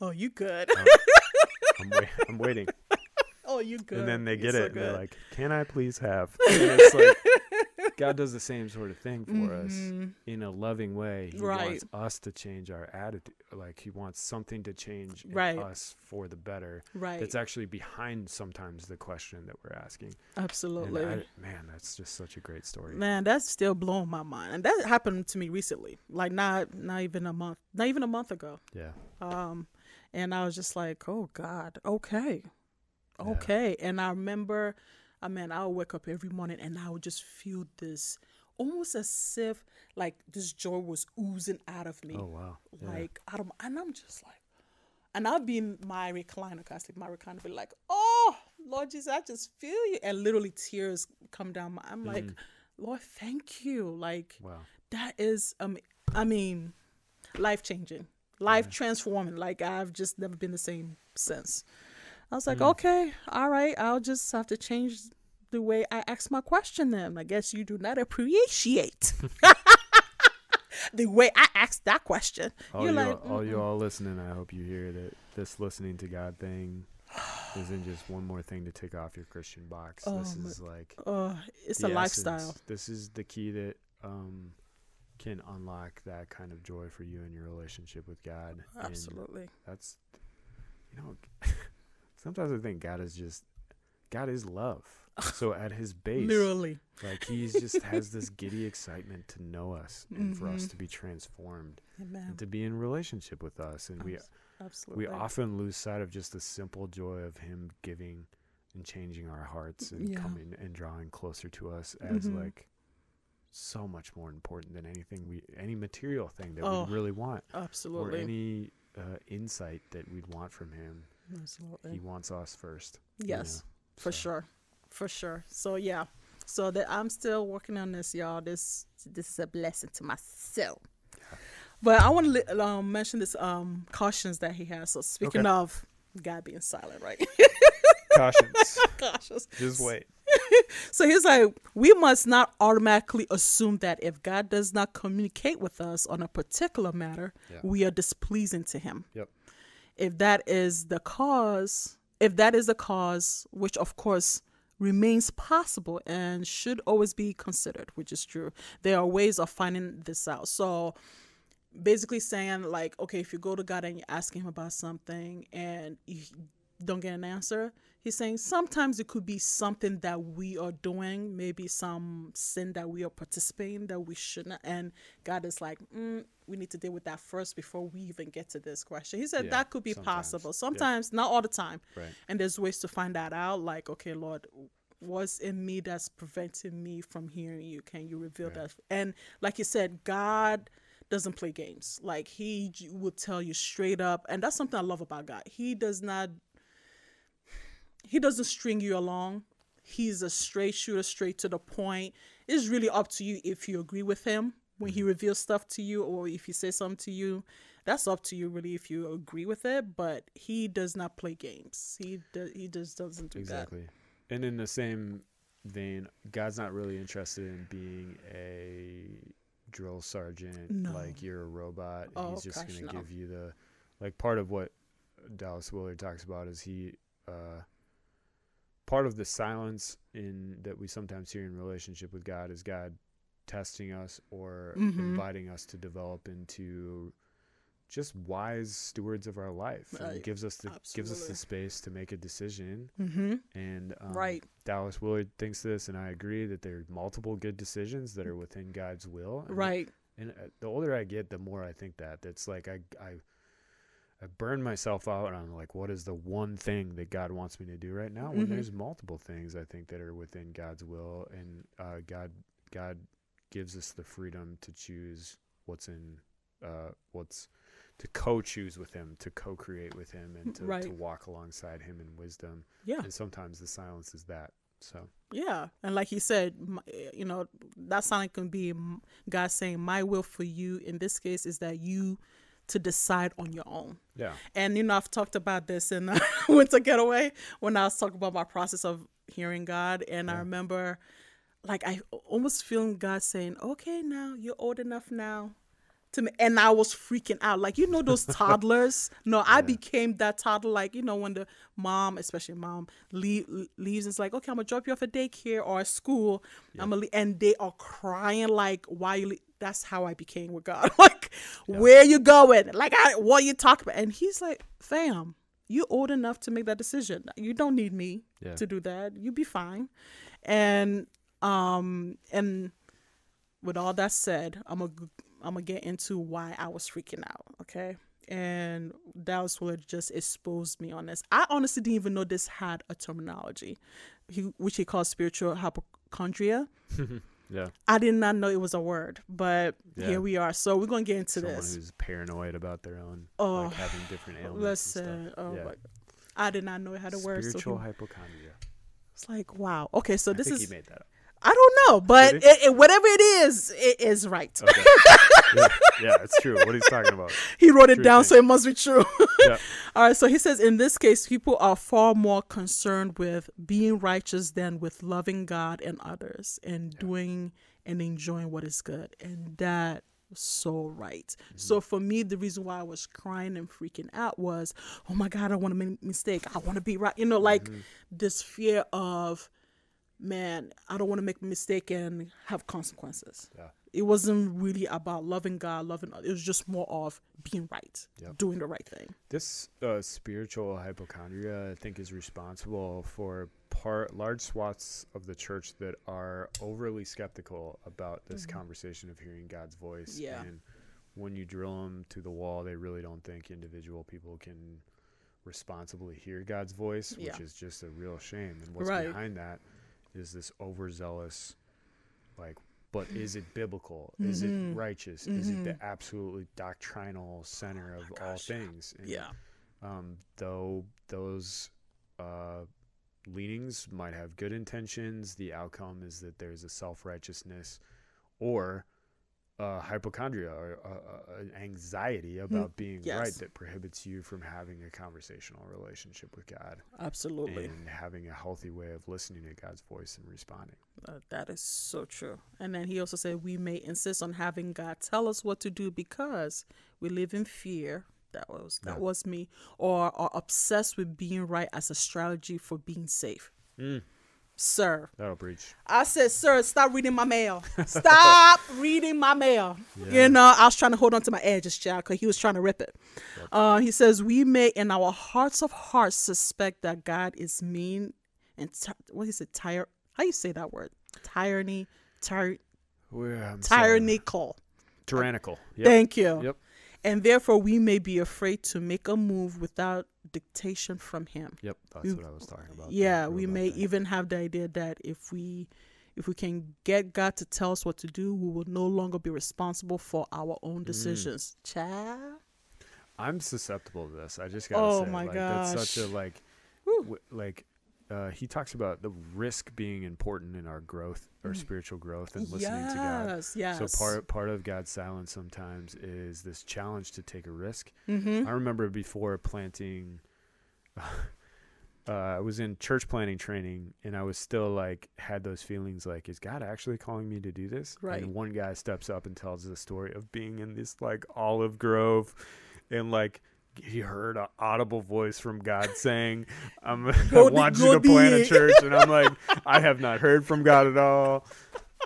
Speaker 1: Oh, you good.
Speaker 2: oh, I'm, wait- I'm waiting.
Speaker 1: Oh, you good.
Speaker 2: and then they
Speaker 1: You're
Speaker 2: get
Speaker 1: so
Speaker 2: it and they're
Speaker 1: good.
Speaker 2: like can i please have and it's like god does the same sort of thing for us
Speaker 1: Mhm.
Speaker 2: in a loving way he
Speaker 1: Right.
Speaker 2: wants us to change our attitude like he wants something to change in
Speaker 1: Right.
Speaker 2: us for the better
Speaker 1: Right.
Speaker 2: that's actually behind sometimes the question that we're asking
Speaker 1: Absolutely.
Speaker 2: I, man that's just such a great story
Speaker 1: Man, that's still blowing my mind. And that happened to me recently. Like not not even a month not even a month ago.
Speaker 2: yeah
Speaker 1: Um and I was just like, Oh God, okay.
Speaker 2: Yeah.
Speaker 1: Okay. And I remember I mean I would wake up every morning and I would just feel this almost as if like this joy was oozing out of me.
Speaker 2: oh wow yeah.
Speaker 1: Like out of and I'm just like and I'll be in my recliner, cause I sleep in my recliner, be like, "Oh, Lord Jesus, I just feel you," and literally tears come down. My, I'm like, "Lord, thank you." Like
Speaker 2: wow
Speaker 1: that is, um, I mean, life changing, life transforming. Like I've just never been the same since. I was like, okay, all right, I'll just have to change the way I ask my question. Then I guess you do not appreciate the way I asked that question.
Speaker 2: all
Speaker 1: You're
Speaker 2: you
Speaker 1: like,
Speaker 2: all you all listening i hope you hear that this listening to god thing isn't just one more thing to tick off your christian box
Speaker 1: Oh
Speaker 2: this is like
Speaker 1: Uh, it's a lifestyle.
Speaker 2: essence. This is the key that um, can unlock that kind of joy for you in your relationship with God. And
Speaker 1: Absolutely.
Speaker 2: that's, you know, sometimes I think God is just, God is love. So at his base,
Speaker 1: Literally.
Speaker 2: like he's just has this giddy excitement to know us and for us
Speaker 1: Mhm.
Speaker 2: to be transformed
Speaker 1: Amen.
Speaker 2: and to be in relationship with us. And we
Speaker 1: Absolutely.
Speaker 2: we often lose sight of just the simple joy of him giving and changing our hearts and
Speaker 1: Yeah.
Speaker 2: coming and drawing closer to us as
Speaker 1: Mhm.
Speaker 2: like so much more important than anything we any material thing that
Speaker 1: Oh,
Speaker 2: we really want
Speaker 1: Absolutely.
Speaker 2: or any uh, insight that we'd want from him
Speaker 1: Absolutely.
Speaker 2: he wants us first you
Speaker 1: Yes,
Speaker 2: know,
Speaker 1: for
Speaker 2: so.
Speaker 1: sure, for sure. So yeah, so that I'm still working on this, y'all. This this is a blessing to myself. But I want to um, mention this um cautions that he has. So speaking
Speaker 2: Okay.
Speaker 1: of God being silent, right?
Speaker 2: cautions
Speaker 1: Cautious.
Speaker 2: just wait
Speaker 1: So he's like, we must not automatically assume that if God does not communicate with us on a particular matter,
Speaker 2: Yeah.
Speaker 1: we are displeasing to him.
Speaker 2: yep
Speaker 1: if that is the cause, if that is the cause, which of course remains possible and should always be considered, which is true, there are ways of finding this out. So basically saying like, okay, if you go to God and you ask him about something and you don't get an answer, He's saying sometimes it could be something that we are doing, maybe some sin that we are participating that we shouldn't. And God is like, mm, we need to deal with that first before we even get to this question. He said
Speaker 2: Yeah,
Speaker 1: that could be
Speaker 2: sometimes.
Speaker 1: possible.
Speaker 2: Yeah.
Speaker 1: Sometimes, not all the time.
Speaker 2: Right.
Speaker 1: And there's ways to find that out. Like, okay, Lord, what's in me that's preventing me from hearing you? Can you reveal
Speaker 2: Right.
Speaker 1: that? And like you said, God doesn't play games. Like he will tell you straight up, and that's something I love about God. He does not. He doesn't string you along. He's a straight shooter, straight to the point. It's really up to you if you agree with him when he reveals stuff to you, or if he says something to you. That's up to you, really, if you agree with it. But he does not play games. He does. He just doesn't do
Speaker 2: Exactly. And in the same vein, God's not really interested in being a drill sergeant,
Speaker 1: No.
Speaker 2: like you're a robot.
Speaker 1: Oh,
Speaker 2: He's just
Speaker 1: gosh,
Speaker 2: to
Speaker 1: no.
Speaker 2: give you the like part of what Dallas Willard talks about is he uh part of the silence in that we sometimes hear in relationship with God is God testing us or
Speaker 1: Mhm.
Speaker 2: inviting us to develop into just wise stewards of our life and
Speaker 1: Right.
Speaker 2: gives us the gives us the space to make a decision.
Speaker 1: Mm-hmm.
Speaker 2: and um,
Speaker 1: Right.
Speaker 2: Dallas Willard thinks this, and I agree that there are multiple good decisions that are within God's will. And,
Speaker 1: Right.
Speaker 2: And uh, the older I get, the more I think that that's like I I I burn myself out on like what is the one thing that God wants me to do right now? When
Speaker 1: Mhm.
Speaker 2: there's multiple things I think that are within God's will, and uh, God God gives us the freedom to choose what's in uh, what's to co-choose with him, to co-create with him, and to, to walk alongside him in wisdom
Speaker 1: Yeah.
Speaker 2: and sometimes the silence is that so
Speaker 1: Yeah, and like he said, you know, that silence can be God saying, "My will for you." In this case, is that you to decide on your own.
Speaker 2: yeah
Speaker 1: And you know, I've talked about this in uh, Winter Getaway when I was talking about my process of hearing God, and I remember, like, I almost feeling God saying, "Okay, now you're old enough now." To me, and I was freaking out, like you know those toddlers. No, I became that toddler, like you know when the mom, especially mom, leave, leaves. It's like, okay, I'm gonna drop you off at daycare or at school. I'm gonna, and they are crying like, why you? Le-" That's how I became with God. like, where you going? Like, I, what you talking about? And he's like, fam, you old enough to make that decision. You don't need me
Speaker 2: Yeah.
Speaker 1: to do that. You be fine. And um and with all that said, I'm gonna I'm gonna get into why I was freaking out. Okay. And Dallas what just exposed me on this. I honestly didn't even know this had a terminology, he, which he calls spiritual hypochondria.
Speaker 2: yeah
Speaker 1: I did not know it was a word, but
Speaker 2: Yeah.
Speaker 1: here we are. So we're gonna get into this.
Speaker 2: someone
Speaker 1: this.
Speaker 2: who's paranoid about their own
Speaker 1: Oh,
Speaker 2: like having different ailments and
Speaker 1: Listen,
Speaker 2: stuff
Speaker 1: oh
Speaker 2: yeah
Speaker 1: my, I did not know it had a word. So
Speaker 2: spiritual
Speaker 1: he,
Speaker 2: hypochondria
Speaker 1: it's like wow. Okay, so
Speaker 2: I
Speaker 1: this
Speaker 2: think
Speaker 1: is
Speaker 2: he made that up
Speaker 1: I don't know, but it, it, whatever it is, it is right.
Speaker 2: okay yeah, yeah it's true what he's talking about
Speaker 1: He wrote it
Speaker 2: True
Speaker 1: down,
Speaker 2: thing.
Speaker 1: so it must be true.
Speaker 2: yeah
Speaker 1: All right, so he says in this case, people are far more concerned with being righteous than with loving God and others and doing and enjoying what is good. And that so right.
Speaker 2: Mm-hmm.
Speaker 1: So for me, the reason why I was crying and freaking out was, oh my God, I want to make a mistake. I want to be right. You know, like
Speaker 2: Mm-hmm.
Speaker 1: this fear of, man, I don't want to make a mistake and have consequences.
Speaker 2: yeah
Speaker 1: It wasn't really about loving God, loving. It was just more of being right,
Speaker 2: Yep.
Speaker 1: doing the right thing.
Speaker 2: This uh, spiritual hypochondria, I think, is responsible for part large swaths of the church that are overly skeptical about this conversation of hearing God's voice.
Speaker 1: Mm-hmm. Yeah.
Speaker 2: And when you drill them to the wall, they really don't think individual people can responsibly hear God's voice, which
Speaker 1: Yeah.
Speaker 2: is just a real shame. And what's
Speaker 1: Right.
Speaker 2: behind that is this overzealous, like, but is it biblical? Is it
Speaker 1: Mhm.
Speaker 2: righteous? Is it the absolutely doctrinal center of all
Speaker 1: gosh, yeah.
Speaker 2: things? And,
Speaker 1: Yeah.
Speaker 2: um, though those uh, leanings might have good intentions, the outcome is that there's a self righteousness or uh, hypochondria or uh, an anxiety about being right
Speaker 1: Mm,
Speaker 2: that prohibits you from having a conversational relationship with God
Speaker 1: Absolutely.
Speaker 2: and having a healthy way of listening to God's voice and responding.
Speaker 1: Uh, that is so true. And then he also said we may insist on having God tell us what to do because we live in fear. That was that
Speaker 2: Yeah.
Speaker 1: was me. Or are obsessed with being right as a strategy for being safe.
Speaker 2: Mm.
Speaker 1: Sir.
Speaker 2: That'll preach.
Speaker 1: I said, sir, stop reading my mail. Stop reading my mail.
Speaker 2: Yeah.
Speaker 1: You know, I was trying to hold on to my edges, child, because he was trying to rip it. Uh, he says, we may in our hearts of hearts suspect that God is mean and ty- what is it? Tire? How you say that word? Tyranny, tyr-
Speaker 2: We're, sorry.
Speaker 1: tyrannical.
Speaker 2: Tyrannical. Yep.
Speaker 1: Thank you.
Speaker 2: Yep.
Speaker 1: And therefore, we may be afraid to make a move without dictation from Him.
Speaker 2: Yep. That's
Speaker 1: We-
Speaker 2: what I was talking about.
Speaker 1: yeah
Speaker 2: What
Speaker 1: we
Speaker 2: about
Speaker 1: may
Speaker 2: that?
Speaker 1: even have the idea that if we if we can get god to tell us what to do we will no longer be responsible for our own mm. decisions child
Speaker 2: I'm susceptible to this. I just gotta
Speaker 1: Oh
Speaker 2: say,
Speaker 1: my
Speaker 2: like, that's such a like, w- like. Uh, he talks about the risk being important in our growth, our spiritual growth, and listening to God.
Speaker 1: yes yes
Speaker 2: So part part of God's silence sometimes is this challenge to take a risk.
Speaker 1: mm-hmm.
Speaker 2: I remember before planting, uh, I was in church planting training, and I was still like had those feelings like, is God actually calling me to do this?
Speaker 1: Right.
Speaker 2: And one guy steps up and tells the story of being in this like olive grove, and like. He heard an audible voice from God saying, "I'm, I
Speaker 1: Go di-
Speaker 2: want
Speaker 1: go
Speaker 2: you to plant a church," and I'm like, "I have not heard from God at all,"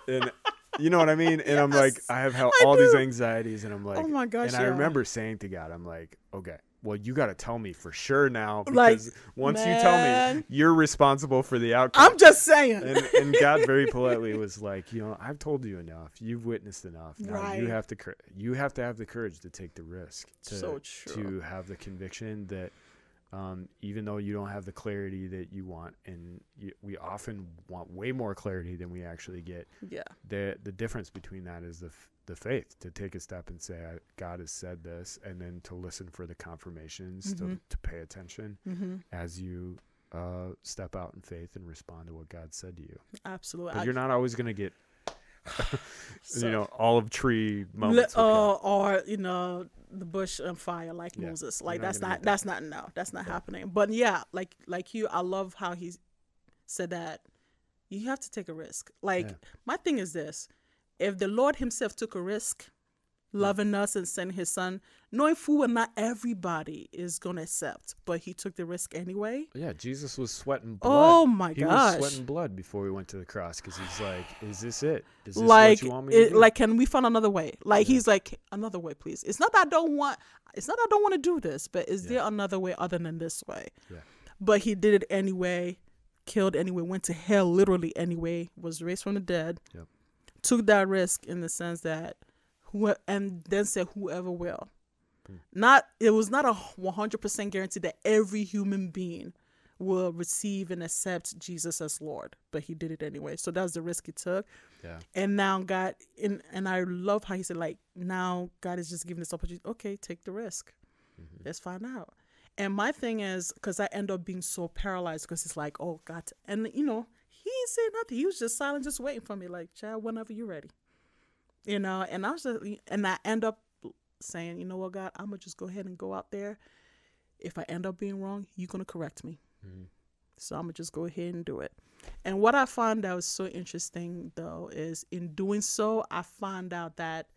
Speaker 2: and you know what I mean. And I'm like, I have had
Speaker 1: I
Speaker 2: all these anxieties, and I'm like,
Speaker 1: oh my gosh
Speaker 2: and I remember saying to God, I'm like, okay, well, you got to tell me for sure now
Speaker 1: Like,
Speaker 2: because once you tell me, you're responsible for the outcome.
Speaker 1: i'm just saying
Speaker 2: and, and God very politely was like, you know, I've told you enough. You've witnessed enough. Now you have to you have to have the courage to take the risk to
Speaker 1: So true.
Speaker 2: to have the conviction that um, even though you don't have the clarity that you want, and you, we often want way more clarity than we actually get,
Speaker 1: yeah
Speaker 2: the the difference between that is the f- the faith to take a step and say I, God has said this, and then to listen for the confirmations to
Speaker 1: Mhm.
Speaker 2: to pay attention
Speaker 1: mm-hmm.
Speaker 2: as you uh, step out in faith and respond to what God said to you.
Speaker 1: absolutely
Speaker 2: But
Speaker 1: I-
Speaker 2: you're not always gonna get
Speaker 1: so-
Speaker 2: you know olive tree moments.
Speaker 1: uh, or you know the bush on fire like
Speaker 2: Yeah,
Speaker 1: Moses. Like
Speaker 2: not
Speaker 1: that's not
Speaker 2: that.
Speaker 1: that's not no that's not
Speaker 2: Yeah.
Speaker 1: happening. But yeah, like like you, I love how he said that you have to take a risk. Like
Speaker 2: Yeah.
Speaker 1: my thing is this: if the Lord Himself took a risk, loving us and sending His Son, knowing full well not everybody is gonna accept, but He took the risk anyway.
Speaker 2: yeah, Jesus was sweating oh blood.
Speaker 1: Oh my
Speaker 2: he
Speaker 1: gosh!
Speaker 2: was sweating blood before he went to the cross because he's like, "Is this it? Is this
Speaker 1: like
Speaker 2: what you want me to
Speaker 1: it,
Speaker 2: do?"
Speaker 1: like can we find another way like
Speaker 2: Yeah.
Speaker 1: he's like another way please it's not that i don't want it's not that i don't want to do this but is
Speaker 2: Yeah.
Speaker 1: there another way other than this way
Speaker 2: Yeah.
Speaker 1: but he did it anyway killed anyway went to hell literally anyway was raised from the dead
Speaker 2: Yep.
Speaker 1: Took that risk in the sense that who and then said whoever will
Speaker 2: Hmm.
Speaker 1: not it was not a 100% guarantee that every human being will receive and accept jesus as lord but he did it anyway so that's the risk he took
Speaker 2: yeah,
Speaker 1: and now God and and I love how he said like now God is just giving this opportunity. Okay, take the risk.
Speaker 2: Mhm.
Speaker 1: Let's find out. And my thing is because I end up being so paralyzed because it's like oh God, and you know he ain't saying nothing. He was just silent, just waiting for me. Like child, whenever you're ready, you know. And I was just and I end up saying, you know what, God, I'm gonna just go ahead and go out there. If I end up being wrong, you're gonna correct me.
Speaker 2: Mhm.
Speaker 1: So I'm gonna just go ahead and do it. And what I found that was so interesting though is in doing so, I found out that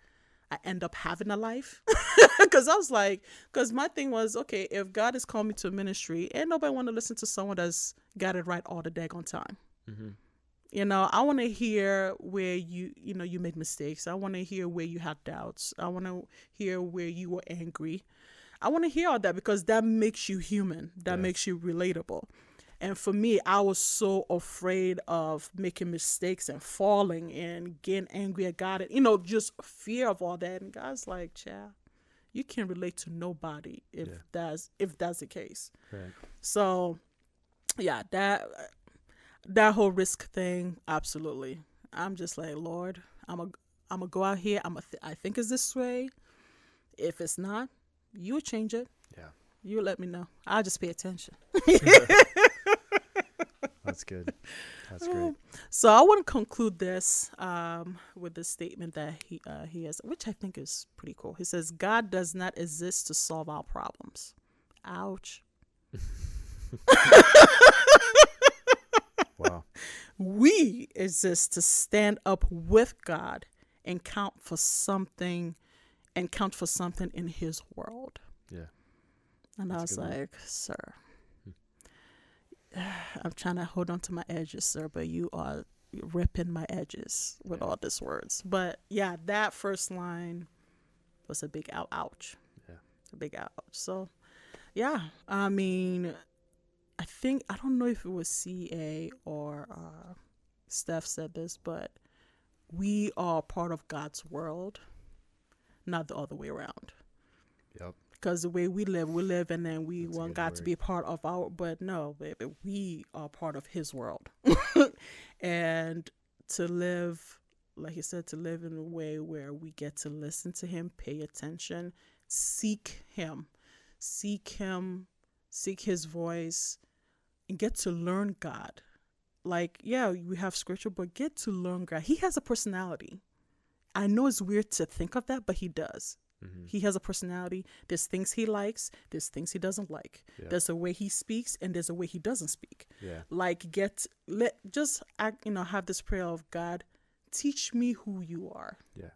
Speaker 1: I end up having a life. Cause I was like, cause my thing was, okay, if God has called me to ministry, and nobody want to listen to someone that's got it right all the daggone time.
Speaker 2: Hmm
Speaker 1: You know, I want to hear where you, you know, you made mistakes. I want to hear where you had doubts. I want to hear where you were angry. I want to hear all that because that makes you human. That
Speaker 2: Yeah.
Speaker 1: makes you relatable. And for me, I was so afraid of making mistakes and falling and getting angry at God and you know, just fear of all that. And God's like, child, you can't relate to nobody if
Speaker 2: Yeah.
Speaker 1: that's if that's the case.
Speaker 2: right.
Speaker 1: So, yeah, that that whole risk thing, absolutely. I'm just like, Lord, I'm a I'm gonna go out here. I'm a th- I think it's this way. If it's not, you change it.
Speaker 2: Yeah,
Speaker 1: You let me know. I'll just pay attention.
Speaker 2: that's good. That's great.
Speaker 1: So I want to conclude this um, with this statement that he uh, he has, which I think is pretty cool. He says, "God does not exist to solve our problems." Ouch.
Speaker 2: Wow.
Speaker 1: we exist to stand up with God and count for something and count for something in his world.
Speaker 2: Yeah.
Speaker 1: And
Speaker 2: That's
Speaker 1: I was
Speaker 2: good one.
Speaker 1: like, sir. Hmm. I'm trying to hold on to my edges, sir, but you are ripping my edges with all these words. But yeah, that first line was a big out ouch.
Speaker 2: Yeah.
Speaker 1: A big ouch. So yeah, I mean I think I don't know if it was CA or uh, Steph said this, but we are part of God's world, not the other way around.
Speaker 2: Yep.
Speaker 1: Because the way we live, we live, and then we
Speaker 2: That's
Speaker 1: want God to be a part of our. But no, baby, we are part of His world, and to live, like you said, to live in a way where we get to listen to Him, pay attention, seek Him, seek Him, seek His voice, get to learn God. Like, yeah, we have scripture, but get to learn God. He has a personality. I know it's weird to think of that, but he does.
Speaker 2: hmm
Speaker 1: He has a personality. There's things he likes, there's things he doesn't like.
Speaker 2: Yeah.
Speaker 1: There's a way he speaks, and there's a way he doesn't speak.
Speaker 2: Yeah.
Speaker 1: Like, get let just act, you know, have this prayer of God, teach me who you are.
Speaker 2: Yeah.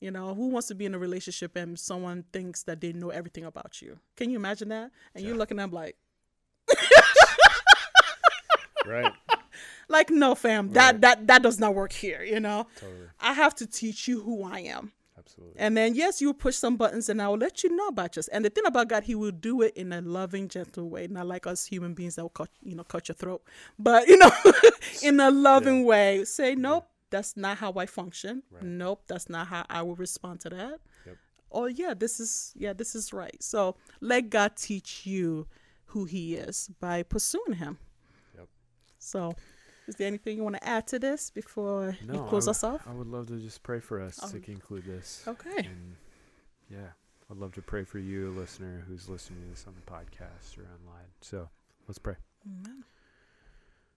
Speaker 1: You know, who wants to be in a relationship and someone thinks that they know everything about you? Can you imagine that? And you're looking at them like,
Speaker 2: Right.
Speaker 1: like no, fam, that
Speaker 2: Right.
Speaker 1: that that does not work here. You know,
Speaker 2: totally.
Speaker 1: I have to teach you who I am.
Speaker 2: Absolutely.
Speaker 1: And then, yes, you push some buttons and I will let you know about yours. And the thing about God, He will do it in a loving, gentle way, not like us human beings that will cut, you know, cut your throat, but, you know, in a loving way. Say, nope, that's not how I function.
Speaker 2: Right.
Speaker 1: Nope, that's not how I will respond to that.
Speaker 2: Yep.
Speaker 1: Oh, yeah, this is, yeah, this is right. So let God teach you who He is by pursuing Him. So, is there anything you want to add to this before
Speaker 2: No,
Speaker 1: you close
Speaker 2: w-
Speaker 1: us off?
Speaker 2: I would love to just pray for us to
Speaker 1: Um,
Speaker 2: conclude this.
Speaker 1: Okay.
Speaker 2: And yeah, I'd love to pray for you, a listener who's listening to this on the podcast or online. So let's pray.
Speaker 1: Amen.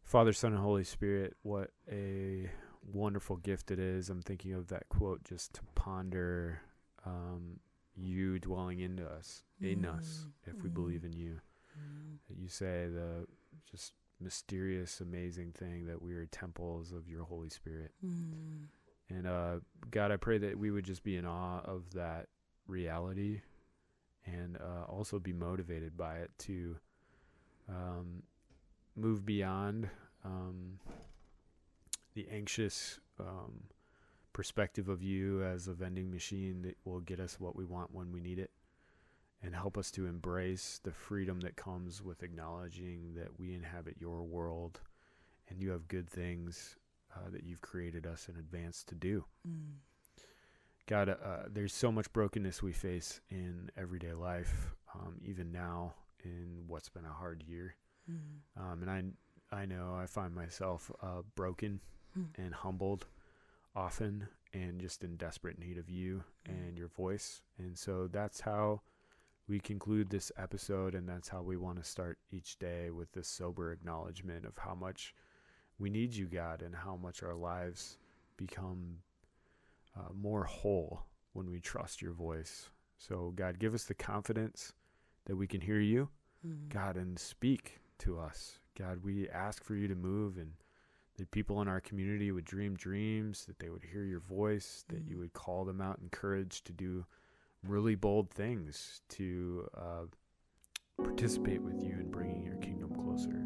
Speaker 2: Father, Son, and Holy Spirit, what a wonderful gift it is. I'm thinking of that quote just to ponder um, you dwelling into us, in us,
Speaker 1: Mm,
Speaker 2: if we
Speaker 1: mm.
Speaker 2: believe in you.
Speaker 1: Mm.
Speaker 2: You say the just mysterious, amazing thing that we are temples of your Holy Spirit.
Speaker 1: Mm.
Speaker 2: And uh, God, I pray that we would just be in awe of that reality and uh, also be motivated by it to um, move beyond um, the anxious um, perspective of you as a vending machine that will get us what we want when we need it and help us to embrace the freedom that comes with acknowledging that we inhabit your world and you have good things uh, that you've created us in advance to do.
Speaker 1: Mm.
Speaker 2: God, uh, there's so much brokenness we face in everyday life, um, even now in what's been a hard year.
Speaker 1: Mm.
Speaker 2: Um, and I, I know I find myself uh, broken
Speaker 1: Mm.
Speaker 2: and humbled often and just in desperate need of you
Speaker 1: Mm.
Speaker 2: and your voice. And so that's how we conclude this episode, and that's how we want to start each day with this sober acknowledgement of how much we need you, God, and how much our lives become uh, more whole when we trust your voice. So, God, give us the confidence that we can hear you,
Speaker 1: Mm.
Speaker 2: God, and speak to us. God, we ask for you to move and that people in our community would dream dreams, that they would hear your voice, that you
Speaker 1: Mhm.
Speaker 2: would call them out in courage to do really bold things, to uh, participate with you in bringing your kingdom closer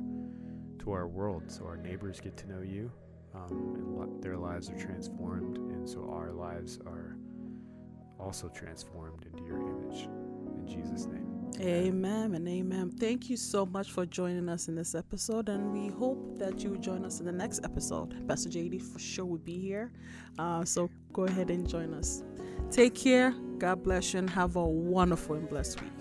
Speaker 2: to our world so our neighbors get to know you um, and li- their lives are transformed, and so our lives are also transformed into your image. In Jesus' name.
Speaker 1: Amen and amen. Thank you so much for joining us in this episode, and we hope that you join us in the next episode. Pastor JD for sure will be here, uh, so go ahead and join us. Take care. God bless you, and have a wonderful and blessed week.